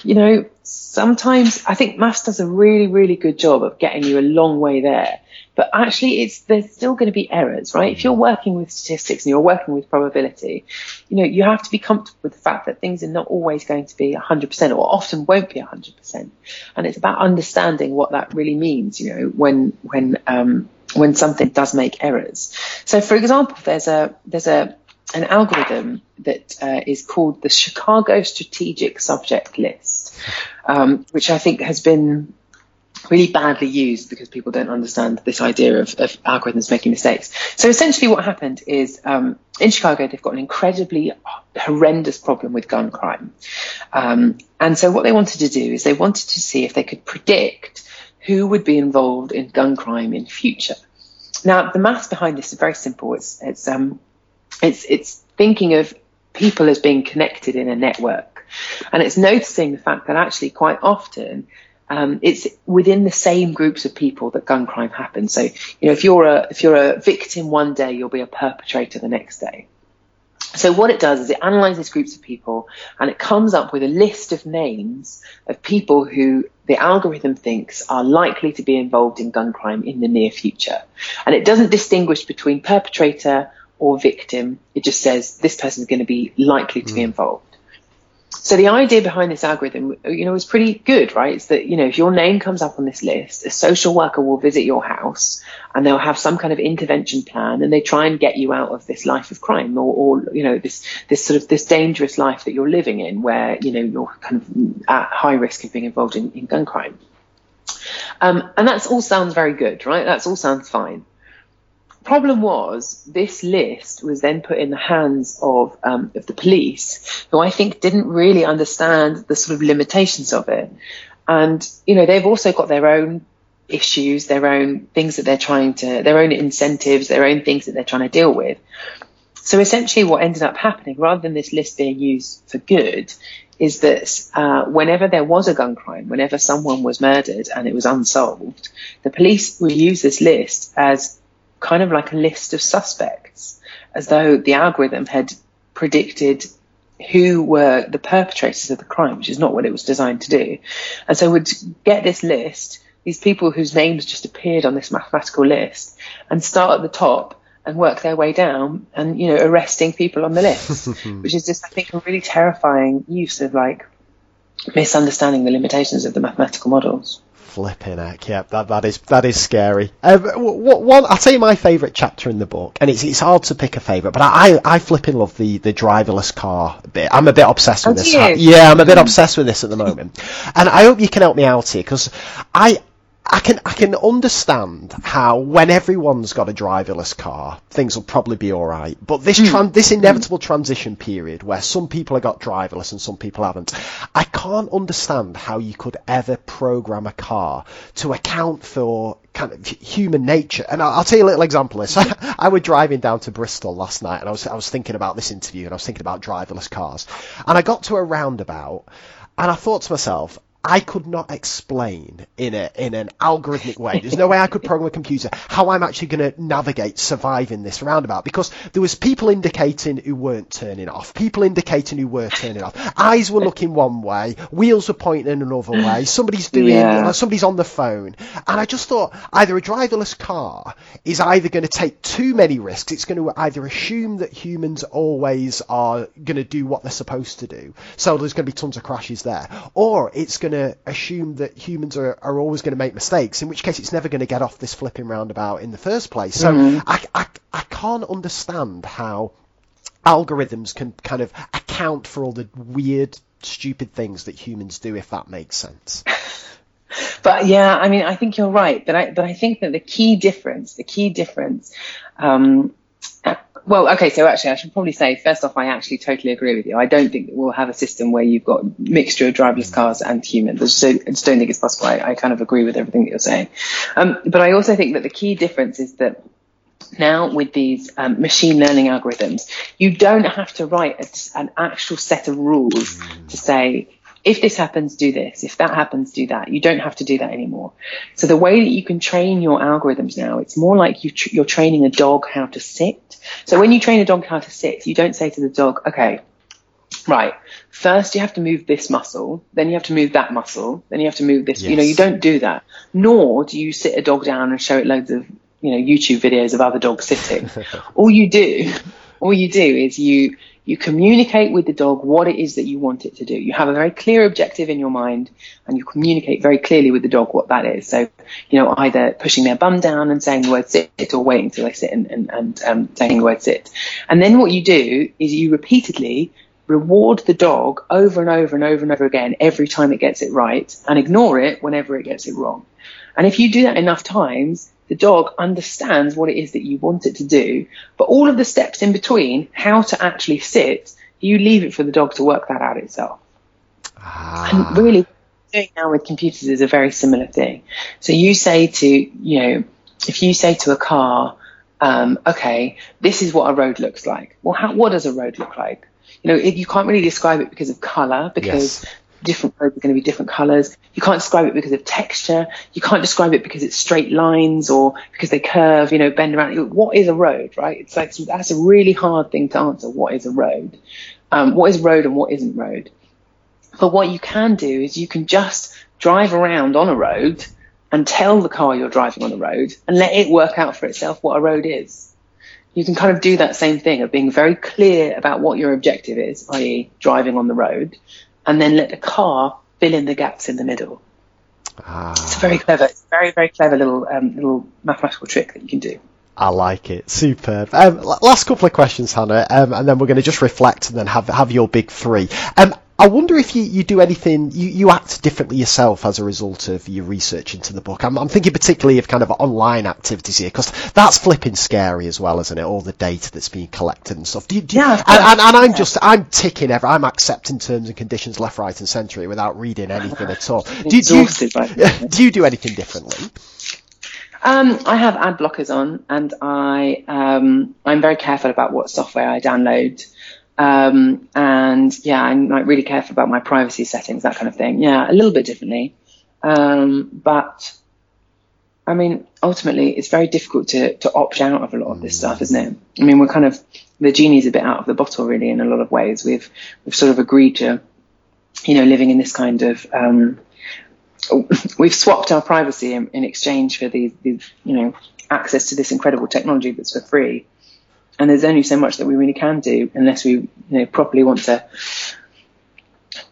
you know, sometimes I think maths does a really, really good job of getting you a long way there. But actually, it's there's still going to be errors, right? If you're working with statistics and you're working with probability, you know you have to be comfortable with the fact that things are not always going to be 100% or often won't be 100%. And it's about understanding what that really means, you know, when when um, when something does make errors. So, for example, there's a there's a an algorithm that uh, is called the Chicago Strategic Subject List, um, which I think has been really badly used because people don't understand this idea of, of algorithms making mistakes. So essentially what happened is um, in Chicago they've got an incredibly horrendous problem with gun crime. Um, and so what they wanted to do is they wanted to see if they could predict who would be involved in gun crime in future. Now the maths behind this is very simple. It's it's um it's it's thinking of people as being connected in a network. And it's noticing the fact that actually quite often um, it's within the same groups of people that gun crime happens. So, you know, if you're a if you're a victim one day, you'll be a perpetrator the next day. So what it does is it analyzes groups of people and it comes up with a list of names of people who the algorithm thinks are likely to be involved in gun crime in the near future. And it doesn't distinguish between perpetrator or victim. It just says this person is going to be likely to mm. be involved. So the idea behind this algorithm, you know, is pretty good, right? It's that, you know, if your name comes up on this list, a social worker will visit your house and they'll have some kind of intervention plan and they try and get you out of this life of crime or, or you know, this, this sort of, this dangerous life that you're living in where, you know, you're kind of at high risk of being involved in, in gun crime. Um, and that's all sounds very good, right? That's all sounds fine problem was this list was then put in the hands of um, of the police, who I think didn't really understand the sort of limitations of it. And you know, they've also got their own issues, their own things that they're trying to, their own incentives, their own things that they're trying to deal with. So essentially, what ended up happening, rather than this list being used for good, is that uh, whenever there was a gun crime, whenever someone was murdered and it was unsolved, the police would use this list as kind of like a list of suspects, as though the algorithm had predicted who were the perpetrators of the crime, which is not what it was designed to do. And so would get this list, these people whose names just appeared on this mathematical list, and start at the top and work their way down and, you know, arresting people on the list, which is just, I think, a really terrifying use of like misunderstanding the limitations of the mathematical models. Flipping heck, yeah, that, that is that is scary. Um, one, I'll tell you my favourite chapter in the book, and it's it's hard to pick a favourite, but I I flipping love the the driverless car bit. I'm a bit obsessed with oh, this. Yeah, I'm a bit obsessed with this at the moment, and I hope you can help me out here because I I can I can understand how when everyone's got a driverless car, things will probably be all right. But this mm. tran- this inevitable transition period where some people have got driverless and some people haven't, I can't understand how you could ever program a car to account for kind of human nature. And I'll, I'll tell you a little example of this. I, I was driving down to Bristol last night, and I was I was thinking about this interview, and I was thinking about driverless cars, and I got to a roundabout. And I thought to myself, I could not explain in a in an algorithmic way. There's no way I could program a computer how I'm actually going to navigate, survive in this roundabout because there was people indicating who weren't turning off, people indicating who were turning off. Eyes were looking one way, wheels were pointing another way. Somebody's doing, yeah. somebody's on the phone, and I just thought either a driverless car is either going to take too many risks. It's going to either assume that humans always are going to do what they're supposed to do, so there's going to be tons of crashes there, or it's going to assume that humans are, are always going to make mistakes, in which case it's never going to get off this flipping roundabout in the first place. So mm-hmm. I, I, I can't understand how algorithms can kind of account for all the weird, stupid things that humans do, if that makes sense. but yeah, I mean, I think you're right. But I, but I think that the key difference, the key difference, um, well, okay, so actually, I should probably say first off, I actually totally agree with you. I don't think that we'll have a system where you've got mixture of driverless cars and humans. I I just don't think it's possible. I, I, kind of agree with everything that you're saying. Um, but I also think that the key difference is that now with these um, machine learning algorithms, you don't have to write a, an actual set of rules to say if this happens, do this. If that happens, do that. You don't have to do that anymore. So the way that you can train your algorithms now, it's more like you tr- you're training a dog how to sit. So when you train a dog how to sit, you don't say to the dog, okay, right, first you have to move this muscle, then you have to move that muscle, then you have to move this. Yes. You know, you don't do that. Nor do you sit a dog down and show it loads of, you know, YouTube videos of other dogs sitting. all you do, all you do is you you communicate with the dog what it is that you want it to do. You have a very clear objective in your mind and you communicate very clearly with the dog what that is. So, you know, either pushing their bum down and saying the word sit or waiting until they sit and, and, and um, saying the word sit. And then what you do is you repeatedly reward the dog over and over and over and over again every time it gets it right and ignore it whenever it gets it wrong. And if you do that enough times, the dog understands what it is that you want it to do, but all of the steps in between, how to actually sit, you leave it for the dog to work that out itself. Ah. And really, doing now with computers is a very similar thing. So you say to, you know, if you say to a car, um, okay, this is what a road looks like. Well, how, what does a road look like? You know, it, you can't really describe it because of color, because yes different roads are going to be different colors. You can't describe it because of texture. You can't describe it because it's straight lines or because they curve, you know, bend around. What is a road, right? It's like, that's a really hard thing to answer. What is a road? Um, what is road and what isn't road? But what you can do is you can just drive around on a road and tell the car you're driving on the road and let it work out for itself what a road is. You can kind of do that same thing of being very clear about what your objective is, i.e. driving on the road, and then let the car fill in the gaps in the middle. Ah. It's very clever. It's a very, very clever little um, little mathematical trick that you can do. I like it. Superb. Um, last couple of questions, Hannah, um, and then we're going to just reflect and then have have your big three. Um, I wonder if you, you do anything, you, you act differently yourself as a result of your research into the book. I'm, I'm thinking particularly of kind of online activities here, because that's flipping scary as well, isn't it? All the data that's being collected and stuff. Do you, do yeah. and, and, and, I'm just, I'm ticking every, I'm accepting terms and conditions left, right and centre without reading anything at all. Do, do, you, do you do anything differently? Um, I have ad blockers on, and I um, I'm very careful about what software I download. Um, and yeah, I'm like really careful about my privacy settings, that kind of thing. Yeah, a little bit differently. Um, but I mean, ultimately, it's very difficult to, to opt out of a lot of this stuff, isn't it? I mean, we're kind of, the genie's a bit out of the bottle, really, in a lot of ways. We've, we've sort of agreed to, you know, living in this kind of, um, we've swapped our privacy in, in exchange for these, these, you know, access to this incredible technology that's for free and there's only so much that we really can do unless we you know properly want to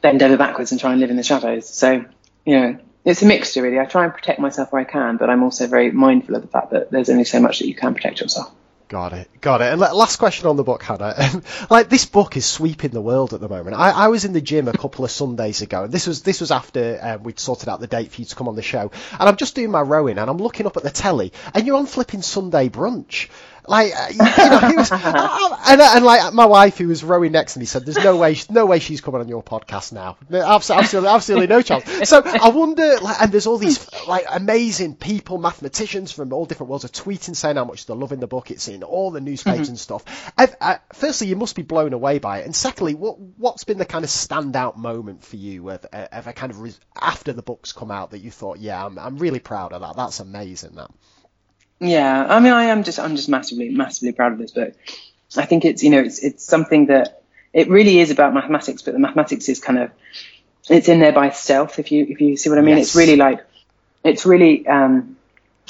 bend over backwards and try and live in the shadows. So you know it's a mixture really. I try and protect myself where I can, but I'm also very mindful of the fact that there's only so much that you can protect yourself. Got it, got it. And last question on the book, Hannah. like this book is sweeping the world at the moment. I, I, was in the gym a couple of Sundays ago, and this was this was after um, we'd sorted out the date for you to come on the show. And I'm just doing my rowing, and I'm looking up at the telly, and you're on flipping Sunday brunch. Like, uh, you know, he was, and, and like my wife who was rowing next to me said, "There's no way, no way she's coming on your podcast now. Absolutely, absolutely no chance." So I wonder, like, and there's all these like amazing people, mathematicians from all different worlds, are tweeting saying how much they're loving the book. It's in all the newspapers mm-hmm. and stuff. I've, I, firstly, you must be blown away by it, and secondly, what what's been the kind of standout moment for you of, of a kind of after the book's come out that you thought, yeah, I'm I'm really proud of that. That's amazing. That. Yeah, I mean, I am just, I'm just massively, massively proud of this book. I think it's, you know, it's, it's something that it really is about mathematics, but the mathematics is kind of, it's in there by stealth. If you, if you see what I mean, yes. it's really like, it's really, um,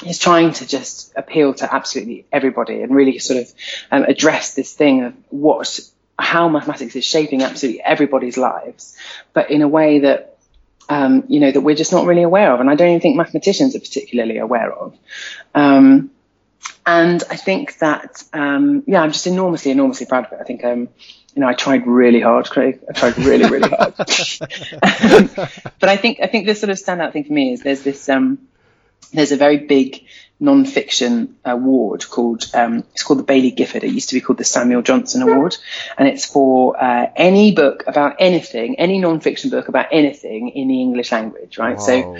it's trying to just appeal to absolutely everybody and really sort of um, address this thing of what, how mathematics is shaping absolutely everybody's lives, but in a way that um, you know, that we're just not really aware of. And I don't even think mathematicians are particularly aware of. Um, and I think that, um, yeah, I'm just enormously, enormously proud of it. I think, um, you know, I tried really hard, Craig. I tried really, really hard. but I think, I think the sort of standout thing for me is there's this, um, there's a very big non-fiction award called um, it's called the Baillie Gifford. It used to be called the Samuel Johnson Award, and it's for uh, any book about anything, any non-fiction book about anything in the English language, right? So.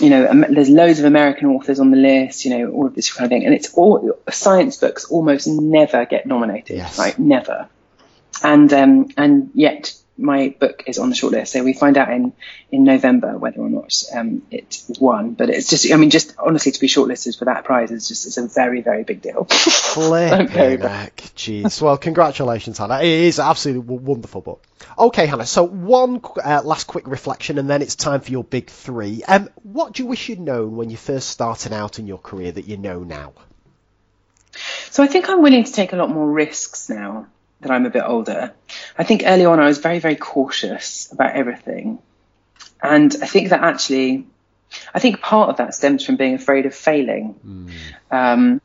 You know, um, there's loads of American authors on the list. You know, all of this kind of thing, and it's all science books almost never get nominated, yes. right? Never, and um, and yet my book is on the shortlist. So we find out in, in November whether or not um, it won. But it's just, I mean, just honestly to be shortlisted for that prize is just, it's a very, very big deal. Flipping heck. Jeez. Well, congratulations, Hannah. It is absolutely wonderful book. Okay, Hannah. So one uh, last quick reflection and then it's time for your big three. Um, what do you wish you'd known when you first started out in your career that you know now? So I think I'm willing to take a lot more risks now that I'm a bit older. I think early on I was very, very cautious about everything. And I think that actually, I think part of that stems from being afraid of failing. Mm. Um,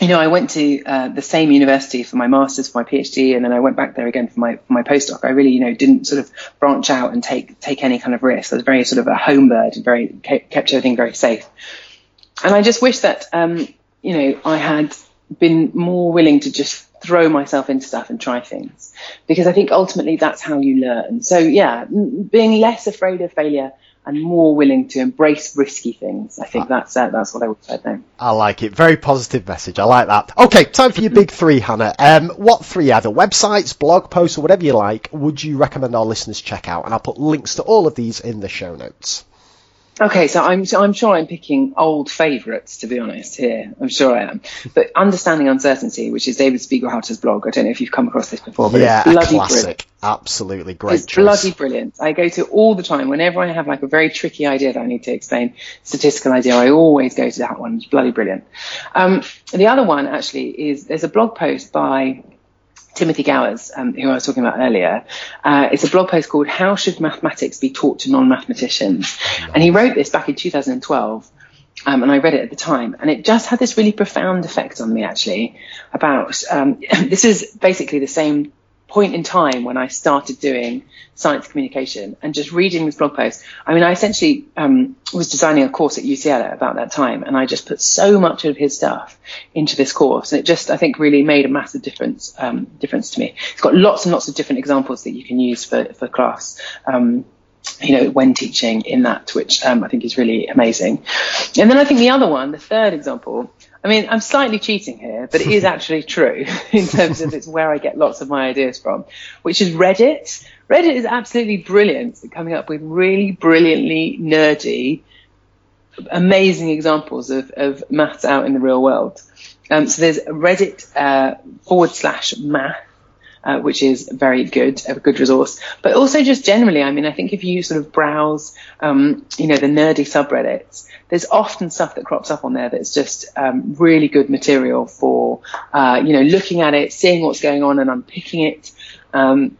you know, I went to uh, the same university for my master's, for my PhD, and then I went back there again for my for my postdoc. I really, you know, didn't sort of branch out and take take any kind of risk. I was very sort of a home bird, and very kept everything very safe. And I just wish that, um, you know, I had been more willing to just throw myself into stuff and try things because I think ultimately that's how you learn. So yeah, being less afraid of failure and more willing to embrace risky things. I think that's uh, that's what I would say there. I like it. Very positive message. I like that. Okay, time for your big three, Hannah. Um, what three either websites, blog posts, or whatever you like would you recommend our listeners check out? And I'll put links to all of these in the show notes. Okay, so I'm so I'm sure I'm picking old favourites to be honest here. I'm sure I am. But understanding uncertainty, which is David Spiegelhalter's blog. I don't know if you've come across this before, but yeah, it's bloody classic. brilliant. Absolutely great. It's choice. bloody brilliant. I go to all the time whenever I have like a very tricky idea that I need to explain, statistical idea. I always go to that one. It's bloody brilliant. Um, the other one actually is there's a blog post by Timothy Gowers, um, who I was talking about earlier, uh, it's a blog post called "How Should Mathematics Be Taught to Non-Mathematicians?" and he wrote this back in 2012. Um, and I read it at the time, and it just had this really profound effect on me. Actually, about um, this is basically the same point in time when I started doing science communication and just reading this blog post. I mean, I essentially um, was designing a course at UCL about that time, and I just put so much of his stuff into this course, and it just I think really made a massive difference um, difference to me. It's got lots and lots of different examples that you can use for for class. Um, you know, when teaching in that, which um, I think is really amazing. And then I think the other one, the third example, I mean, I'm slightly cheating here, but it is actually true in terms of it's where I get lots of my ideas from, which is Reddit. Reddit is absolutely brilliant at coming up with really brilliantly nerdy, amazing examples of, of maths out in the real world. Um, so there's Reddit uh, forward slash math uh, which is very good, a good resource. But also just generally, I mean, I think if you sort of browse, um, you know, the nerdy subreddits, there's often stuff that crops up on there that's just um, really good material for, uh, you know, looking at it, seeing what's going on and unpicking it. Um,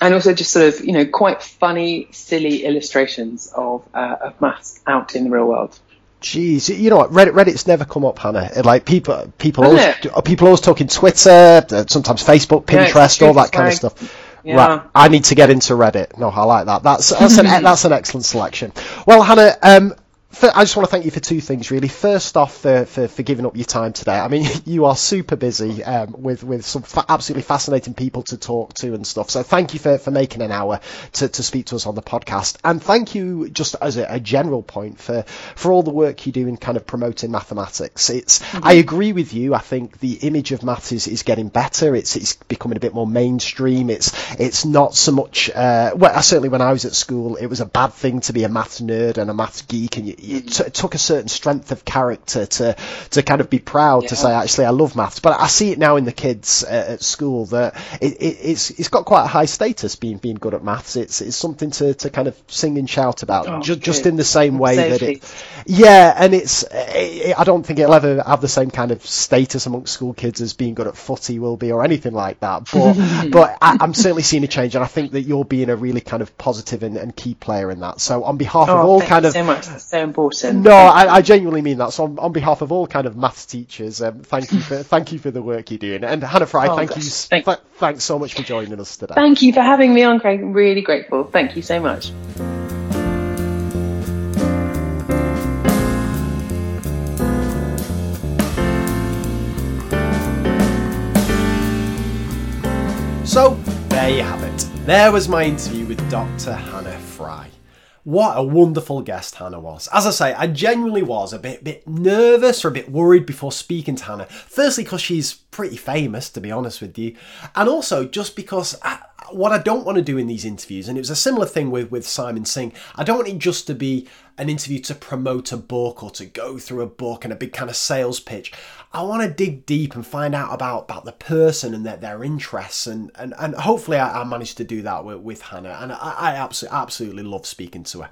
and also just sort of, you know, quite funny, silly illustrations of, uh, of maths out in the real world. Jeez, you know what? Reddit, Reddit's never come up, Hannah. Like people, people always, people always talking Twitter, uh, sometimes Facebook, Pinterest, yeah, all that kind of stuff. Yeah. Right, I need to get into Reddit. No, I like that. That's that's an that's an excellent selection. Well, Hannah, um, I just want to thank you for two things, really. First off, for, for, for giving up your time today. I mean, you are super busy um, with with some fa- absolutely fascinating people to talk to and stuff. So thank you for, for making an hour to, to speak to us on the podcast, and thank you just as a, a general point for for all the work you do in kind of promoting mathematics. It's mm-hmm. I agree with you. I think the image of maths is, is getting better. It's it's becoming a bit more mainstream. It's it's not so much. Uh, well, certainly when I was at school, it was a bad thing to be a maths nerd and a maths geek, and you, it, t- it, took a certain strength of character to to kind of be proud yeah. to say actually I love maths. But I see it now in the kids uh, at school that it, it's it's got quite a high status being being good at maths. It's it's something to, to kind of sing and shout about, oh, just, just in the same way Safety. that it. Yeah, and it's it, I don't think it'll ever have the same kind of status amongst school kids as being good at footy will be or anything like that. But but I, am certainly seeing a change, and I think that you're being a really kind of positive and, and key player in that. So on behalf oh, of all kind of so much, so important. No, I, I, genuinely mean that. So on, on, behalf of all kind of maths teachers, um, thank you for thank you for the work you're doing. And Hannah Fry, oh, thank gosh. you, thank th- thanks so much for joining us today. Thank you for having me on, Craig. I'm really grateful. Thank you so much. So, there you have it. There was my interview with Dr. Hannah Fry. What a wonderful guest Hannah was. As I say, I genuinely was a bit bit nervous or a bit worried before speaking to Hannah. Firstly, because she's pretty famous, to be honest with you, and also just because I, what I don't want to do in these interviews, and it was a similar thing with, with Simon Singh, I don't want it just to be an interview to promote a book or to go through a book and a big kind of sales pitch. I want to dig deep and find out about, about the person and their, their interests, and, and, and hopefully I, I managed to do that with, with Hannah, and I, I absolutely, absolutely love speaking to her.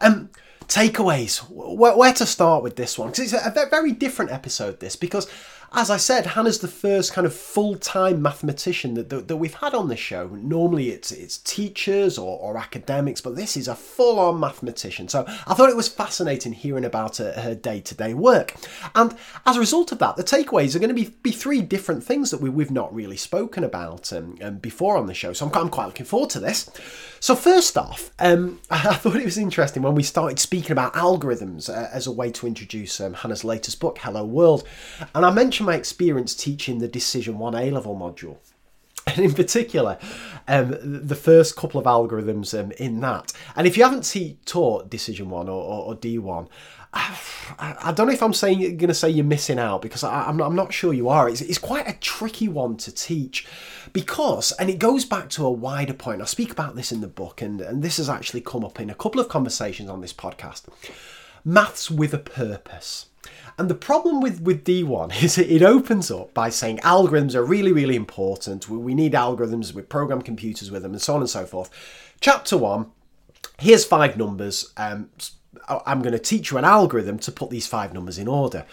Um, takeaways, where, where to start with this one? Because it's a very different episode, this, because as I said, Hannah's the first kind of full-time mathematician that, that, that, we've had on the show. Normally it's it's teachers or, or academics, but this is a full-on mathematician. So I thought it was fascinating hearing about her, her day-to-day work. And as a result of that, the takeaways are going to be, be three different things that we, we've not really spoken about um, um, before on the show. So I'm, I'm quite looking forward to this. So first off, um, I thought it was interesting when we started speaking about algorithms uh, as a way to introduce um, Hannah's latest book, Hello World. And I mentioned my experience teaching the Decision 1 A level module. And in particular, um, the first couple of algorithms um, in that. And if you haven't te- taught Decision 1 or, or, or D1, I don't know if I'm saying going to say you're missing out because I, am not, I'm not sure you are. It's, it's quite a tricky one to teach because, and it goes back to a wider point. I speak about this in the book, and, and this has actually come up in a couple of conversations on this podcast. Maths with a purpose. And the problem with, with D1 is it opens up by saying algorithms are really, really important. We need algorithms we program computers with them and so on and so forth. Chapter 1 here's five numbers. Um, I'm going to teach you an algorithm to put these five numbers in order.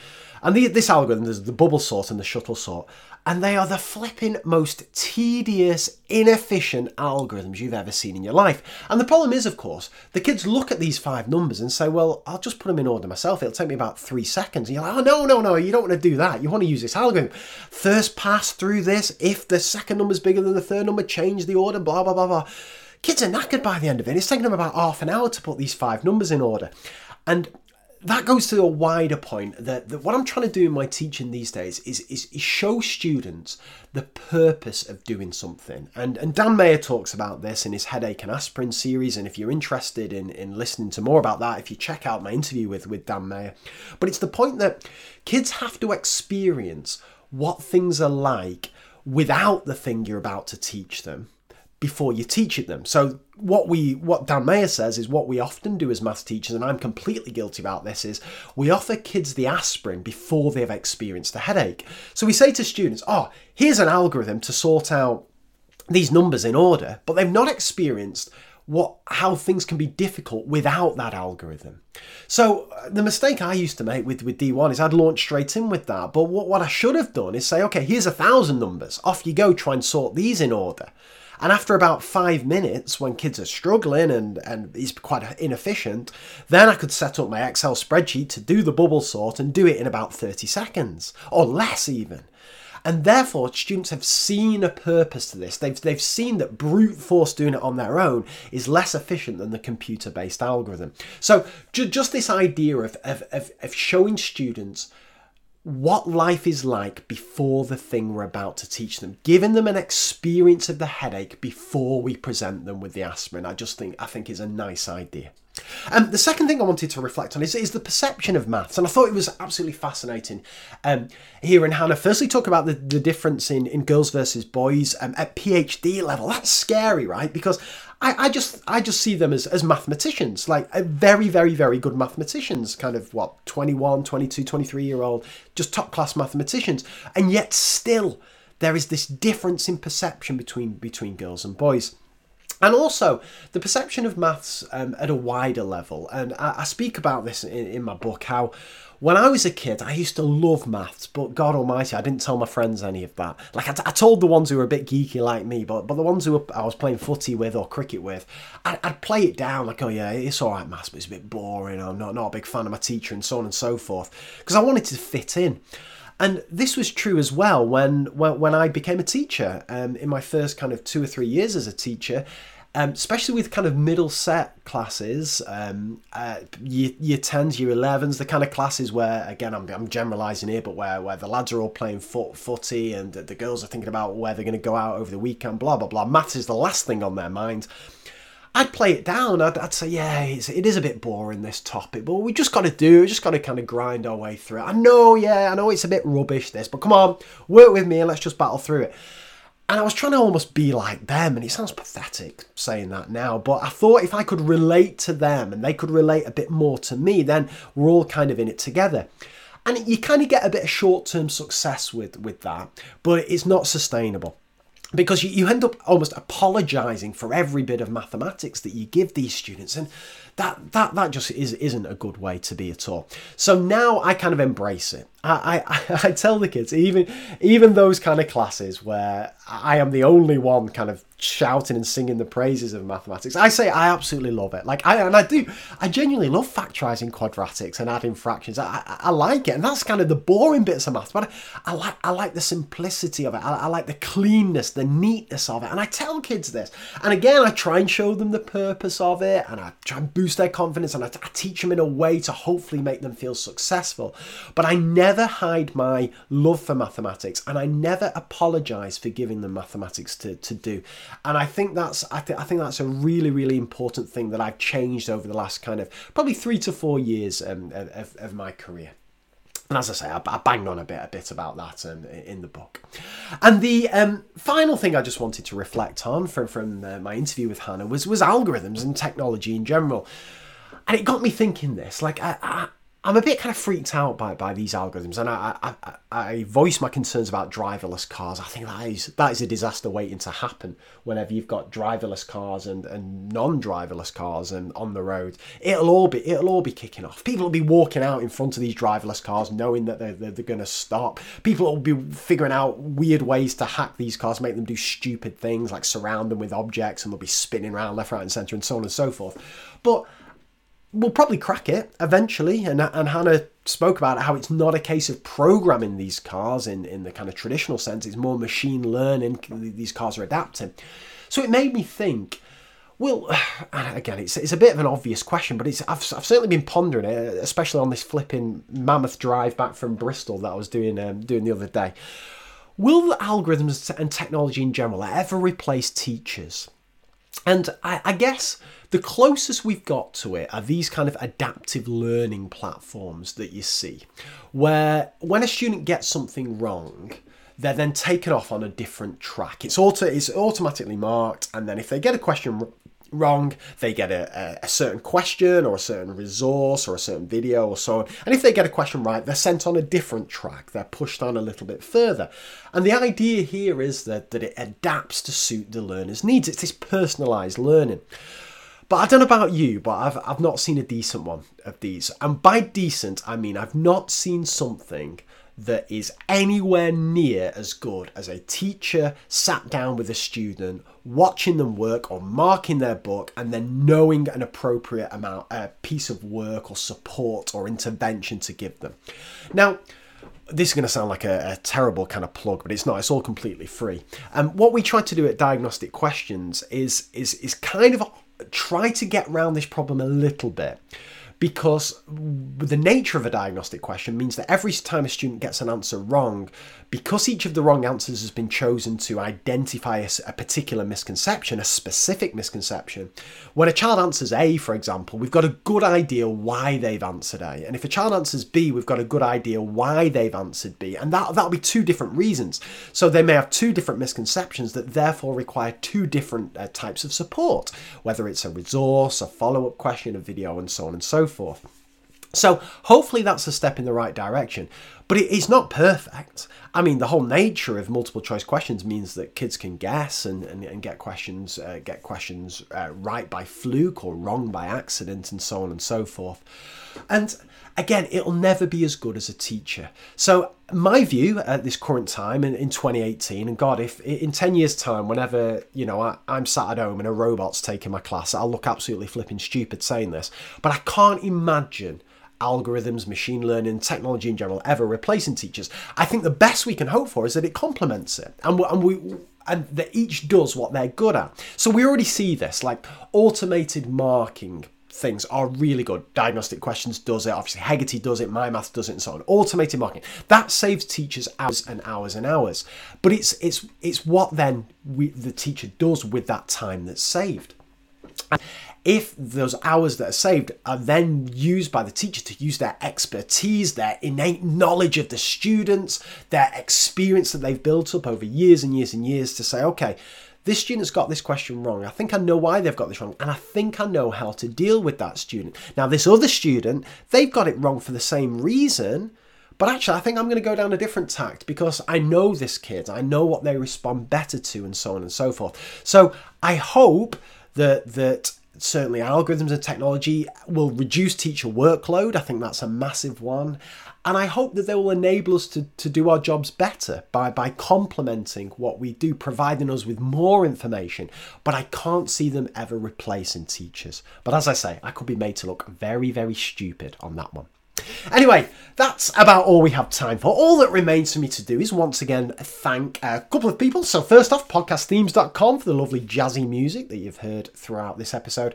And the, this algorithm, there's the bubble sort and the shuttle sort, and they are the flipping most tedious, inefficient algorithms you've ever seen in your life. And the problem is, of course, the kids look at these five numbers and say, well, I'll just put them in order myself. It'll take me about three seconds. And you're like, oh, no, no, no, you don't want to do that. You want to use this algorithm. First pass through this. If the second number is bigger than the third number, change the order, blah, blah, blah, blah. Kids are knackered by the end of it. It's taking them about half an hour to put these five numbers in order. And that goes to a wider point that, that, what I'm trying to do in my teaching these days is, is, is, show students the purpose of doing something. And, and Dan Meyer talks about this in his Headache and Aspirin series. And if you're interested in, in listening to more about that, if you check out my interview with, with Dan Meyer. But it's the point that kids have to experience what things are like without the thing you're about to teach them before you teach it them. So what we what Dan Meyer says is what we often do as maths teachers, and I'm completely guilty about this, is we offer kids the aspirin before they've experienced the headache. So we say to students, oh, here's an algorithm to sort out these numbers in order, but they've not experienced what how things can be difficult without that algorithm. So uh, the mistake I used to make with, with D1 is I'd launch straight in with that. But what, what I should have done is say, okay, here's a thousand numbers. Off you go, try and sort these in order. And after about five minutes, when kids are struggling and, and he's quite inefficient, then I could set up my Excel spreadsheet to do the bubble sort and do it in about 30 seconds, or less even. And therefore, students have seen a purpose to this. They've, they've seen that brute force doing it on their own is less efficient than the computer based algorithm. So, ju- just this idea of, of, of, of showing students what life is like before the thing we're about to teach them, giving them an experience of the headache before we present them with the aspirin. I just think I think is a nice idea. Um, the second thing I wanted to reflect on is, is the perception of maths, and I thought it was absolutely fascinating. Um, here in Hannah, firstly, talk about the, the difference in, in girls versus boys um, at PhD level. That's scary, right? Because I, I just I just see them as, as mathematicians, like uh, very, very, very good mathematicians, kind of what, 21, 22, 23 year old, just top class mathematicians. And yet still there is this difference in perception between between girls and boys. And also the perception of maths um, at a wider level. And I, I speak about this in, in my book how when I was a kid, I used to love maths, but God Almighty, I didn't tell my friends any of that. Like I, t- I told the ones who were a bit geeky like me, but but the ones who were, I was playing footy with or cricket with, I, would play it down like, oh yeah, it's all right, maths, but it's a bit boring. I'm not not a big fan of my teacher, and so on and so forth, because I wanted to fit in. And this was true as well when when, when I became a teacher. Um, in my first kind of two or three years as a teacher, um, especially with kind of middle set classes, um, uh, year, year 10s, year 11s, the kind of classes where, again, I'm, I'm generalising here, but where, where the lads are all playing foot, footy and the, girls are thinking about where they're going to go out over the weekend, blah, blah, blah. Maths is the last thing on their mind. I'd play it down. I'd, I'd say, yeah, it's, it is a bit boring, this topic, but we just got to do We just got to kind of grind our way through it. I know, yeah, I know it's a bit rubbish, this, but come on, work with me and let's just battle through it. And I was trying to almost be like them, and it sounds pathetic saying that now, but I thought if I could relate to them and they could relate a bit more to me, then we're all kind of in it together. And you kind of get a bit of short term success with, with that, but it's not sustainable because you, you end up almost apologizing for every bit of mathematics that you give these students. And that that that just is isn't a good way to be at all. So now I kind of embrace it. I, I, I tell the kids even even those kind of classes where I am the only one kind of shouting and singing the praises of mathematics. I say I absolutely love it. Like I and I do. I genuinely love factorizing quadratics and adding fractions. I, I, I like it, and that's kind of the boring bits of maths. But I, I like I like the simplicity of it. I, I like the cleanness, the neatness of it. And I tell kids this. And again, I try and show them the purpose of it, and I try and boost their confidence, and I, I teach them in a way to hopefully make them feel successful. But I never hide my love for mathematics, and I never apologize for giving them mathematics to to do and I think that's I, th- I think that's a really really important thing that I've changed over the last kind of probably three to four years um, of, of my career. And as I say, I, I banged on a bit a bit about that um, in the book. And the um, final thing I just wanted to reflect on from from uh, my interview with Hannah was was algorithms and technology in general. And it got me thinking this, like I, I'm a bit kind of freaked out by, by these algorithms, and I, I, I voice my concerns about driverless cars. I think that is that is a disaster waiting to happen. Whenever you've got driverless cars and, and non-driverless cars and on the road, it'll all be it'll all be kicking off. People will be walking out in front of these driverless cars, knowing that they're, they're, they're going to stop. People will be figuring out weird ways to hack these cars, make them do stupid things like surround them with objects, and they'll be spinning around left, right, and centre, and so on and so forth. But we'll probably crack it eventually. And, and Hannah spoke about how it's not a case of programming these cars in, in the kind of traditional sense, it's more machine learning. These cars are adapting. So it made me think. Well, again, it's, it's a bit of an obvious question, but it's I've, I've certainly been pondering it, especially on this flipping mammoth drive back from Bristol that I was doing um, doing the other day. Will algorithms and technology in general ever replace teachers? And I, I guess the closest we've got to it are these kind of adaptive learning platforms that you see, where when a student gets something wrong, they're then taken off on a different track. It's auto it's automatically marked, and then if they get a question wrong, they get a, a, certain question or a certain resource or a certain video or so on. And if they get a question right, they're sent on a different track. They're pushed on a little bit further. And the idea here is that, that it adapts to suit the learner's needs. It's this personalized learning. But I don't know about you, but I've, I've not seen a decent one of these. And by decent, I mean I've not seen something that is anywhere near as good as a teacher sat down with a student, watching them work or marking their book, and then knowing an appropriate amount, a piece of work or support or intervention to give them. Now, this is going to sound like a, a, terrible kind of plug, but it's not. It's all completely free. And um, what we try to do at Diagnostic Questions is is is kind of try to get around this problem a little bit because the nature of a diagnostic question means that every time a student gets an answer wrong, because each of the wrong answers has been chosen to identify a, a, particular misconception, a specific misconception, when a child answers A, for example, we've got a good idea why they've answered A. And if a child answers B, we've got a good idea why they've answered B. And that, that'll be two different reasons. So they may have two different misconceptions that therefore require two different uh, types of support, whether it's a resource, a follow up question, a video, and so on and so forth. So hopefully that's a step in the right direction, but it's not perfect. I mean, the whole nature of multiple choice questions means that kids can guess and, and, and get questions uh, get questions uh, right by fluke or wrong by accident and so on and so forth. And again, it'll never be as good as a teacher. So my view at this current time in, in 2018, and God, if in 10 years' time, whenever you know I, I'm sat at home and a robot's taking my class, I'll look absolutely flipping stupid saying this, but I can't imagine algorithms, machine learning, technology in general ever replacing teachers. I think the best we can hope for is that it complements it, and we, and we and that each does what they're good at. So we already see this, like automated marking things are really good. Diagnostic questions does it. Obviously, Hegarty does it. My Math does it, and so on. Automated marking that saves teachers hours and hours and hours. But it's it's it's what then we, the teacher does with that time that's saved. And if those hours that are saved are then used by the teacher to use their expertise, their innate knowledge of the students, their experience that they've built up over years and years and years to say, okay, this student's got this question wrong. I think I know why they've got this wrong, and I think I know how to deal with that student. Now, this other student, they've got it wrong for the same reason, but actually, I think I'm going to go down a different tact because I know this kid, I know what they respond better to, and so on and so forth. So I hope that that certainly algorithms and technology will reduce teacher workload. I think that's a massive one. And I hope that they will enable us to, to do our jobs better by, by complementing what we do, providing us with more information. But I can't see them ever replacing teachers. But as I say, I could be made to look very, very stupid on that one. Anyway, that's about all we have time for. All that remains for me to do is once again thank a couple of people. So, first off, podcastthemes.com for the lovely jazzy music that you've heard throughout this episode.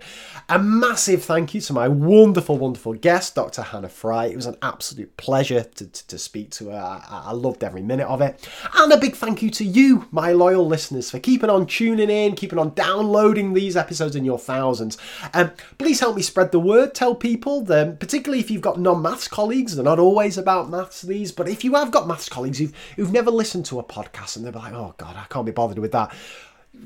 A massive thank you to my wonderful, wonderful guest, Dr. Hannah Fry. It was an absolute pleasure to, to, to speak to her. I, I loved every minute of it. And a big thank you to you, my loyal listeners, for keeping on tuning in, keeping on downloading these episodes in your thousands. Um, please help me spread the word. Tell people, that, particularly if you've got non maths colleagues. They're not always about maths, these, but if you have got maths colleagues who've, who've never listened to a podcast and they're like, oh God, I can't be bothered with that,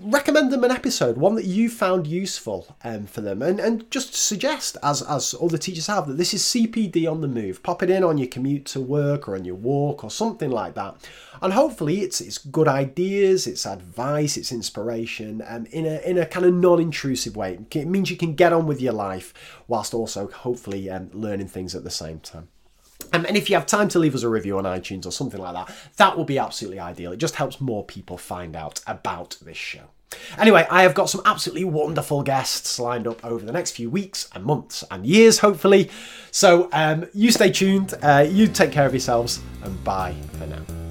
recommend them an episode, one that you found useful um, for them, and, and just suggest, as, as the teachers have, that this is CPD on the move. Pop it in on your commute to work or on your walk or something like that. And hopefully it's it's good ideas, it's advice, it's inspiration, um, in a in a kind of non-intrusive way. It means you can get on with your life whilst also hopefully um, learning things at the same time. Um, and if you have time to leave us a review on iTunes or something like that, that will be absolutely ideal. It just helps more people find out about this show. Anyway, I have got some absolutely wonderful guests lined up over the next few weeks and months and years, hopefully. So um, you stay tuned, uh, you take care of yourselves, and bye for now.